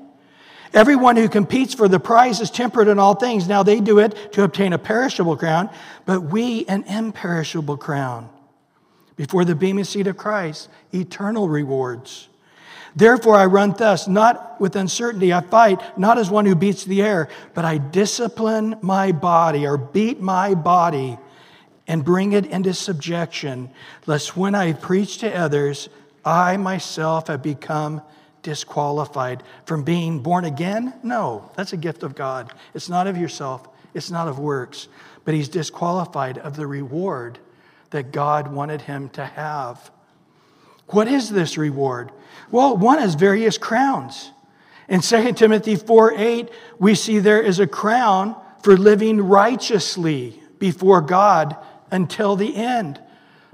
Everyone who competes for the prize is temperate in all things. Now they do it to obtain a perishable crown, but we an imperishable crown. Before the Bema seat of Christ, eternal rewards. Therefore, I run thus, not with uncertainty. I fight, not as one who beats the air, but I discipline my body or beat my body and bring it into subjection, lest when I preach to others, I myself have become disqualified from being born again? No, that's a gift of God. It's not of yourself, it's not of works, but he's disqualified of the reward that God wanted him to have. What is this reward? Well, one has various crowns. In 2 Timothy 4 8, we see there is a crown for living righteously before God until the end.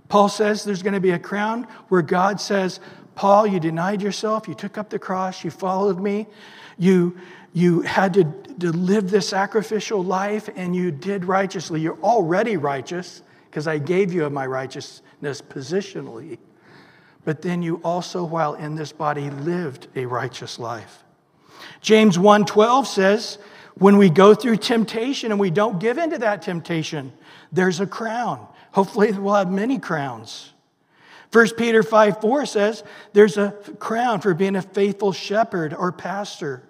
Paul says there's going to be a crown where God says, Paul, you denied yourself, you took up the cross, you followed me, you, you had to, to live this sacrificial life, and you did righteously. You're already righteous because I gave you of my righteousness positionally. But then you also, while in this body, lived a righteous life. James 1:12 says, when we go through temptation and we don't give into that temptation, there's a crown. Hopefully, we'll have many crowns. 1 Peter 5 4 says there's a crown for being a faithful shepherd or pastor.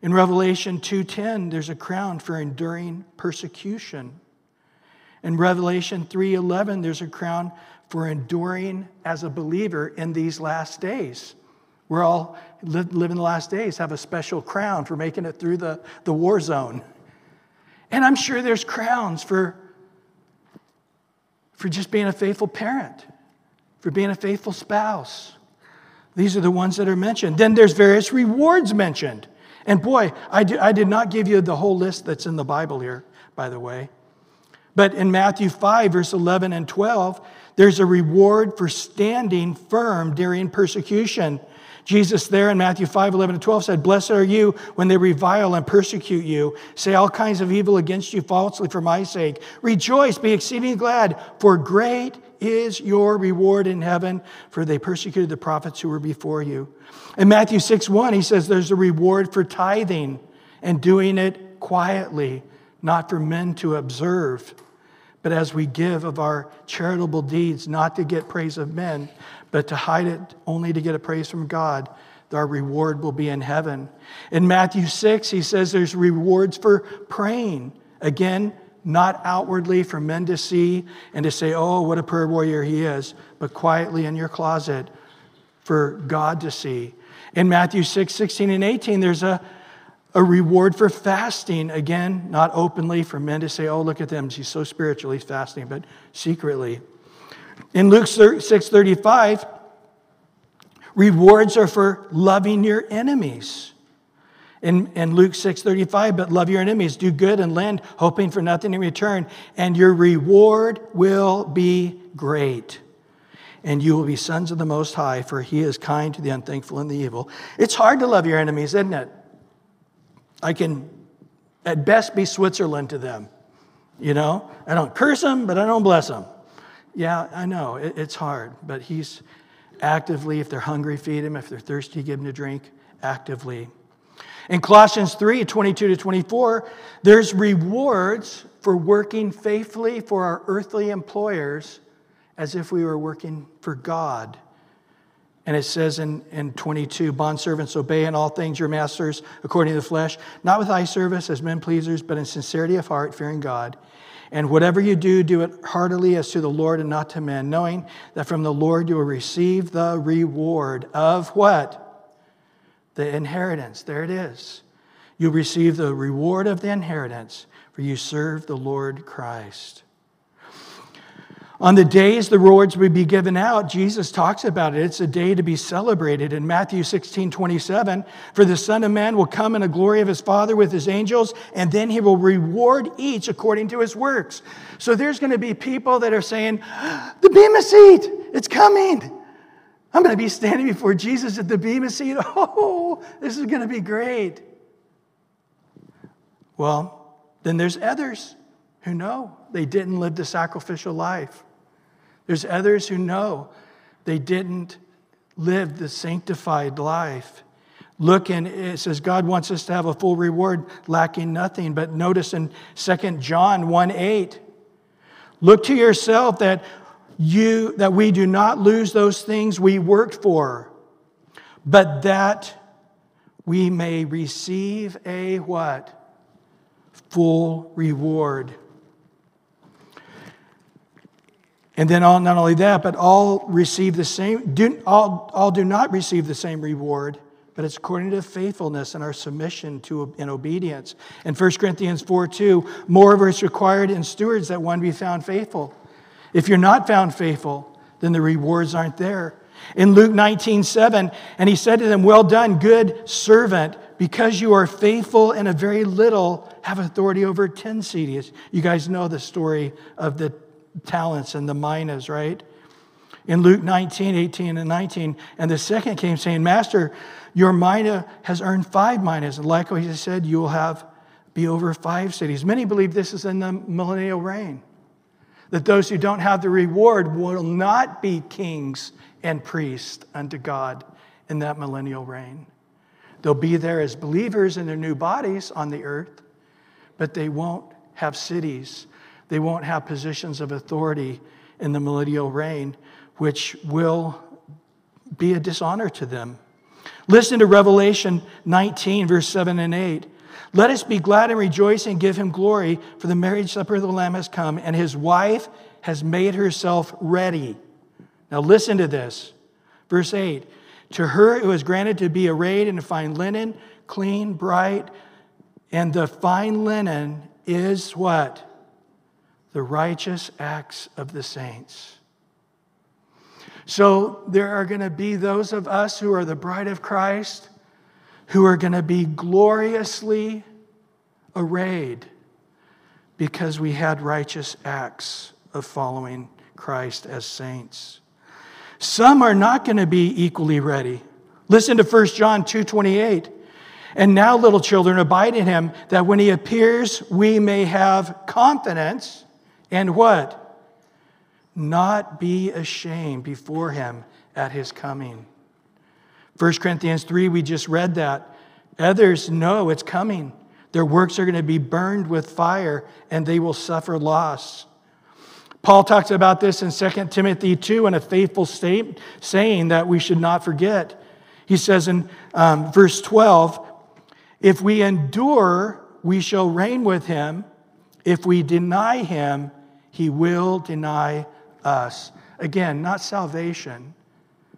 In Revelation 2:10, there's a crown for enduring persecution. In Revelation 3:11, there's a crown for enduring as a believer in these last days. We're all living the last days, have a special crown for making it through the, the war zone. And I'm sure there's crowns for, for just being a faithful parent, for being a faithful spouse. These are the ones that are mentioned. Then there's various rewards mentioned. And boy, I, I did not give you the whole list that's in the Bible here, by the way. But in Matthew 5, verse 11 and 12, there's a reward for standing firm during persecution. Jesus, there in Matthew 5, 11 and 12, said, Blessed are you when they revile and persecute you, say all kinds of evil against you falsely for my sake. Rejoice, be exceedingly glad, for great is your reward in heaven, for they persecuted the prophets who were before you. In Matthew 6 1, he says there's a reward for tithing and doing it quietly, not for men to observe, but as we give of our charitable deeds, not to get praise of men, but to hide it only to get a praise from God, our reward will be in heaven. In Matthew 6, he says there's rewards for praying. Again, not outwardly for men to see and to say, oh, what a prayer warrior he is, but quietly in your closet for God to see. In Matthew 6, 16 and 18, there's a, a reward for fasting. Again, not openly for men to say, oh, look at them, he's so spiritual, he's fasting, but secretly. In Luke 6:35, rewards are for loving your enemies. In, in Luke 6:35, but love your enemies, do good and lend, hoping for nothing in return, and your reward will be great. And you will be sons of the Most High, for He is kind to the unthankful and the evil. It's hard to love your enemies, isn't it? I can, at best, be Switzerland to them. You know, I don't curse them, but I don't bless them. Yeah, I know, it, it's hard, but he's actively, if they're hungry, feed them. If they're thirsty, give them to drink actively. In Colossians 3 22 to 24, there's rewards for working faithfully for our earthly employers as if we were working for God. And it says in, in 22, bondservants, obey in all things your masters according to the flesh, not with eye service as men pleasers, but in sincerity of heart, fearing God. And whatever you do, do it heartily as to the Lord and not to men, knowing that from the Lord you will receive the reward of what? The inheritance. There it is. You receive the reward of the inheritance, for you serve the Lord Christ. On the days the rewards will be given out, Jesus talks about it. It's a day to be celebrated. In Matthew 16, 27, for the Son of Man will come in the glory of his Father with his angels, and then he will reward each according to his works. So there's going to be people that are saying, ah, The Bema seat, it's coming. I'm going to be standing before Jesus at the Bema seat. Oh, this is going to be great. Well, then there's others who know they didn't live the sacrificial life. There's others who know they didn't live the sanctified life. Look, and it says God wants us to have a full reward, lacking nothing. But notice in 2 John 1 8, look to yourself that you that we do not lose those things we worked for, but that we may receive a what? Full reward. And then all, not only that, but all receive the same, do, all, all do not receive the same reward, but it's according to faithfulness and our submission to in obedience. In 1 Corinthians 4 2, moreover, it's required in stewards that one be found faithful. If you're not found faithful, then the rewards aren't there. In Luke 19 7, and he said to them, Well done, good servant, because you are faithful in a very little, have authority over 10 cities. You guys know the story of the talents and the minas, right? In Luke 19, 18, and 19, and the second came saying, Master, your mina has earned five minas. And likewise, he said, You will have be over five cities. Many believe this is in the millennial reign, that those who don't have the reward will not be kings and priests unto God in that millennial reign. They'll be there as believers in their new bodies on the earth, but they won't have cities they won't have positions of authority in the millennial reign, which will be a dishonor to them. Listen to Revelation 19, verse 7 and 8. Let us be glad and rejoice and give him glory, for the marriage supper of the Lamb has come, and his wife has made herself ready. Now, listen to this. Verse 8 To her it was granted to be arrayed in fine linen, clean, bright, and the fine linen is what? The righteous acts of the saints. So there are going to be those of us who are the bride of Christ who are going to be gloriously arrayed because we had righteous acts of following Christ as saints. Some are not going to be equally ready. Listen to 1 John 2:28. And now little children abide in him that when he appears we may have confidence and what? Not be ashamed before him at his coming. 1 Corinthians 3, we just read that. Others know it's coming. Their works are going to be burned with fire and they will suffer loss. Paul talks about this in 2 Timothy 2 in a faithful state, saying that we should not forget. He says in um, verse 12, If we endure, we shall reign with him. If we deny him, he will deny us. Again, not salvation,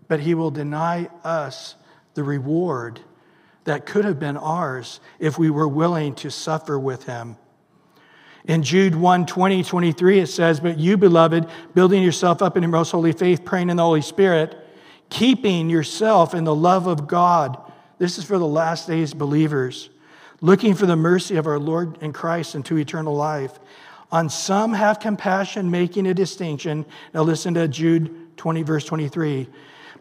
but he will deny us the reward that could have been ours if we were willing to suffer with him. In Jude 1 20, 23, it says, But you, beloved, building yourself up in your most holy faith, praying in the Holy Spirit, keeping yourself in the love of God. This is for the last days believers, looking for the mercy of our Lord and Christ into eternal life. On some have compassion, making a distinction. Now listen to Jude 20, verse 23.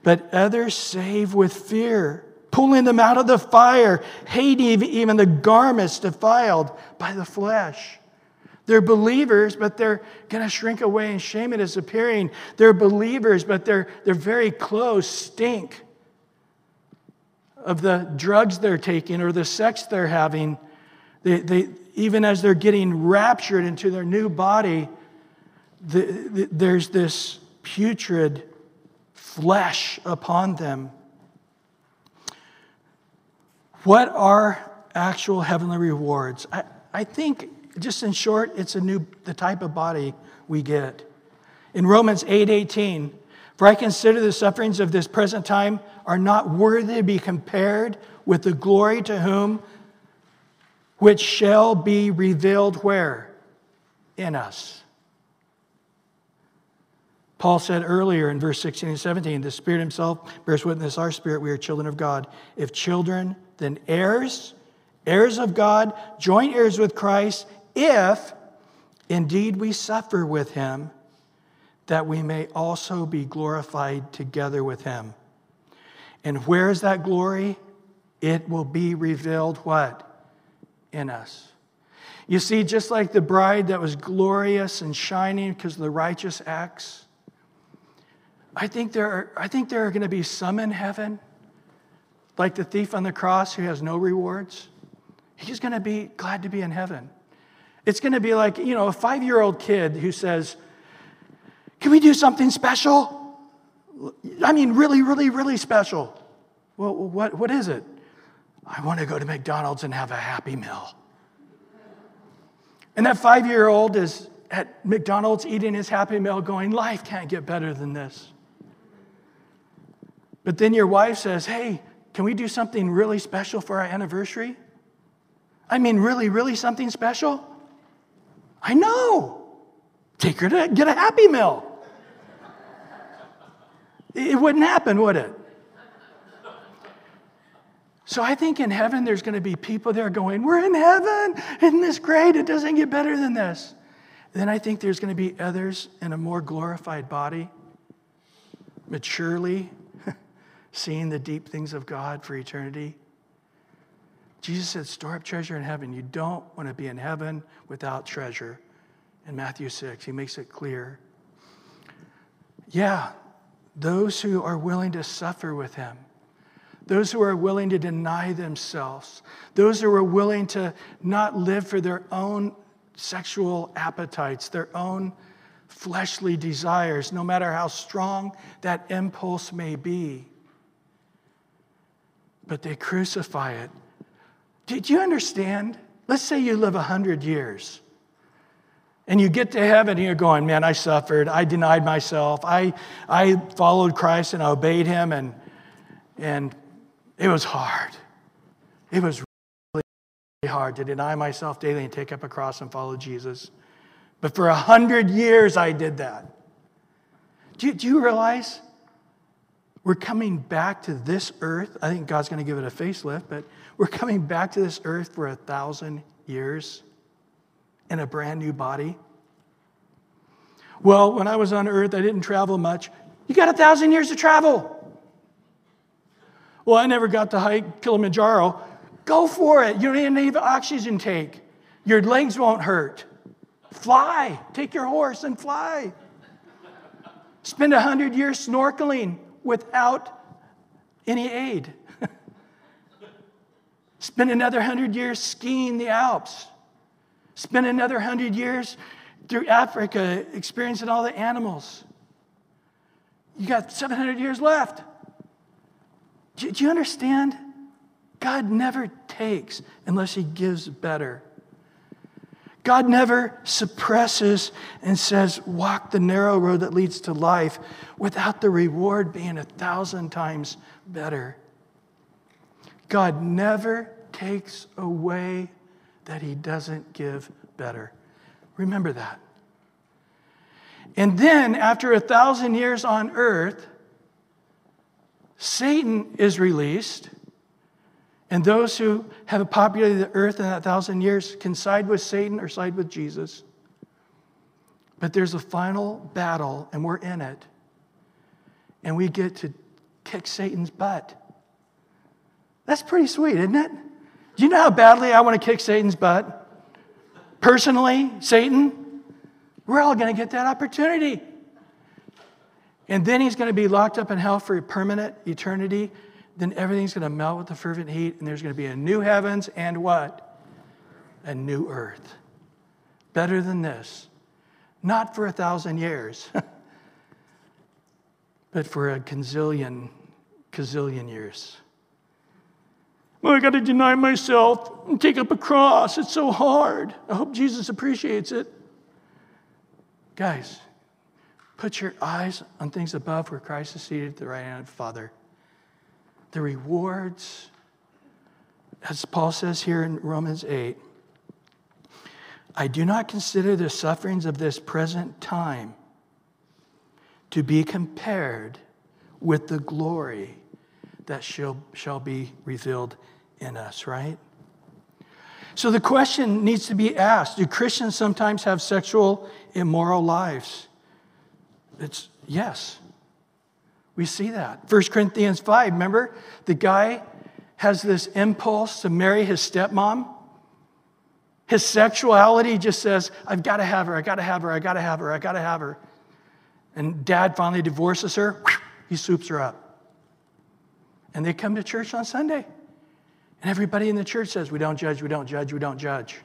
But others save with fear, pulling them out of the fire, hating even the garments defiled by the flesh. They're believers, but they're going to shrink away and shame at and disappearing. They're believers, but they're, they're very close, stink of the drugs they're taking or the sex they're having. They, they, even as they're getting raptured into their new body, the, the, there's this putrid flesh upon them. What are actual heavenly rewards? I, I think, just in short, it's a new the type of body we get. In Romans 8 18, for I consider the sufferings of this present time are not worthy to be compared with the glory to whom which shall be revealed where? In us. Paul said earlier in verse 16 and 17, the Spirit Himself bears witness, our spirit, we are children of God. If children, then heirs, heirs of God, joint heirs with Christ, if indeed we suffer with Him, that we may also be glorified together with Him. And where is that glory? It will be revealed what? In us. You see, just like the bride that was glorious and shining because of the righteous acts, I think there are, I think there are going to be some in heaven, like the thief on the cross who has no rewards. He's going to be glad to be in heaven. It's going to be like, you know, a five year old kid who says, Can we do something special? I mean, really, really, really special. Well, what, what is it? I want to go to McDonald's and have a happy meal. And that five year old is at McDonald's eating his Happy Meal going, Life can't get better than this. But then your wife says, Hey, can we do something really special for our anniversary? I mean, really, really something special? I know. Take her to get a Happy Meal. It wouldn't happen, would it? So I think in heaven there's going to be people there going, We're in heaven. Isn't this great? It doesn't get better than this. Then I think there's going to be others in a more glorified body, maturely seeing the deep things of God for eternity. Jesus said, Store up treasure in heaven. You don't want to be in heaven without treasure. In Matthew 6, he makes it clear. Yeah, those who are willing to suffer with him those who are willing to deny themselves, those who are willing to not live for their own sexual appetites, their own fleshly desires, no matter how strong that impulse may be. But they crucify it. Did you understand? Let's say you live 100 years. And you get to heaven and you're going, man, I suffered. I denied myself. I, I followed Christ and I obeyed him. And, and it was hard. It was really hard to deny myself daily and take up a cross and follow Jesus. But for a hundred years, I did that. Do you, do you realize we're coming back to this earth? I think God's going to give it a facelift, but we're coming back to this earth for a thousand years in a brand new body. Well, when I was on earth, I didn't travel much. You got a thousand years to travel. Well, I never got to hike Kilimanjaro. Go for it. You don't need an oxygen tank. Your legs won't hurt. Fly. Take your horse and fly. Spend a hundred years snorkeling without any aid. Spend another hundred years skiing the Alps. Spend another hundred years through Africa experiencing all the animals. You got 700 years left. Do, you understand? God never takes unless He gives better. God never suppresses and says, walk the narrow road that leads to life without the reward being a thousand times better. God never takes away that He doesn't give better. Remember that. And then, after a thousand years on earth, Satan is released, and those who have populated the earth in that thousand years can side with Satan or side with Jesus. But there's a final battle, and we're in it. And we get to kick Satan's butt. That's pretty sweet, isn't it? Do you know how badly I want to kick Satan's butt? Personally, Satan, we're all going to get that opportunity. And then he's going to be locked up in hell for a permanent eternity. Then everything's going to melt with the fervent heat, and there's going to be a new heavens and what? A new earth. Better than this. Not for a thousand years, but for a gazillion, gazillion years. Well, I got to deny myself and take up a cross. It's so hard. I hope Jesus appreciates it. Guys, Put your eyes on things above where Christ is seated at the right hand of the Father. The rewards, as Paul says here in Romans 8, I do not consider the sufferings of this present time to be compared with the glory that shall, shall be revealed in us, right? So the question needs to be asked Do Christians sometimes have sexual, immoral lives? It's yes. We see that. 1 Corinthians 5, remember? The guy has this impulse to marry his stepmom. His sexuality just says, I've got to have her, I got to have her, I got to have her, I got to have her. And dad finally divorces her, he swoops her up. And they come to church on Sunday. And everybody in the church says, We don't judge, we don't judge, we don't judge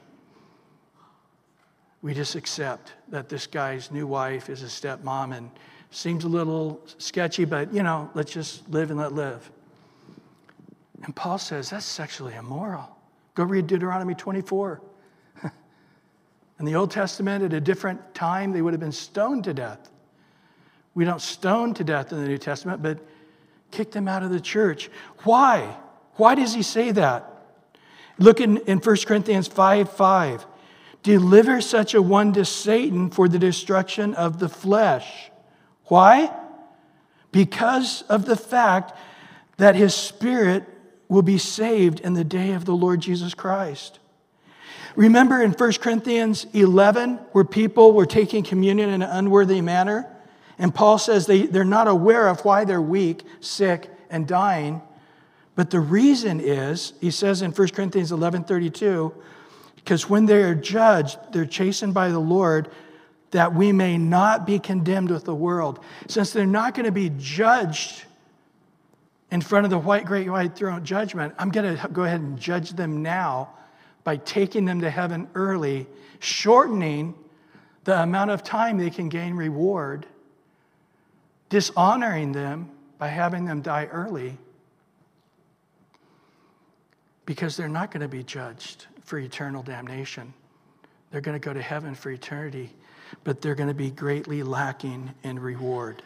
we just accept that this guy's new wife is a stepmom and seems a little sketchy, but you know, let's just live and let live. And Paul says that's sexually immoral. Go read Deuteronomy 24. In the Old Testament, at a different time, they would have been stoned to death. We don't stone to death in the New Testament, but kick them out of the church. Why? Why does he say that? Look in, in 1 Corinthians 5 5. Deliver such a one to Satan for the destruction of the flesh. Why? Because of the fact that his spirit will be saved in the day of the Lord Jesus Christ. Remember in 1 Corinthians 11, where people were taking communion in an unworthy manner? And Paul says they, they're not aware of why they're weak, sick, and dying. But the reason is, he says in 1 Corinthians 11 32, because when they are judged, they're chastened by the Lord that we may not be condemned with the world. Since they're not going to be judged in front of the white, great white throne judgment, I'm going to go ahead and judge them now by taking them to heaven early, shortening the amount of time they can gain reward, dishonoring them by having them die early because they're not going to be judged for eternal damnation. They're going to go to heaven for eternity, but they're going to be greatly lacking in reward.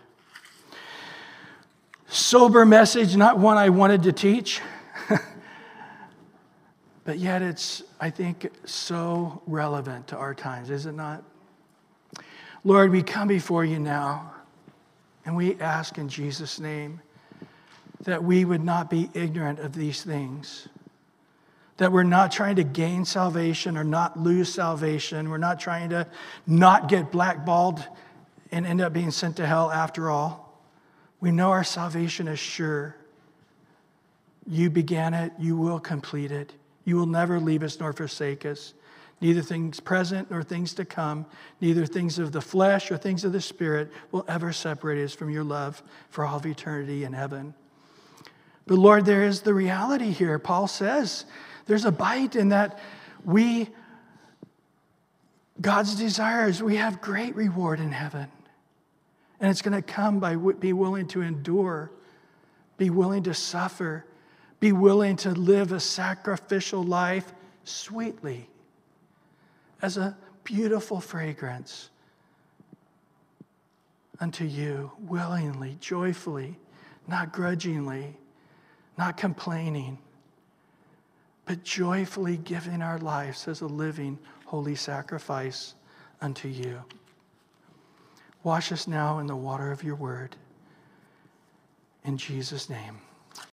Sober message, not one I wanted to teach, but yet it's, I think, so relevant to our times, is it not? Lord, we come before you now and we ask in Jesus' name that we would not be ignorant of these things that we're not trying to gain salvation or not lose salvation. We're not trying to not get blackballed and end up being sent to hell after all. We know our salvation is sure. You began it, you will complete it. You will never leave us nor forsake us. Neither things present nor things to come, neither things of the flesh or things of the spirit will ever separate us from your love for all of eternity in heaven. But Lord, there is the reality here. Paul says, there's a bite in that we, God's desires, we have great reward in heaven. And it's going to come by be willing to endure, be willing to suffer, be willing to live a sacrificial life sweetly as a beautiful fragrance unto you, willingly, joyfully, not grudgingly, not complaining but joyfully giving our lives as a living, holy sacrifice unto you. Wash us now in the water of your word. In Jesus' name.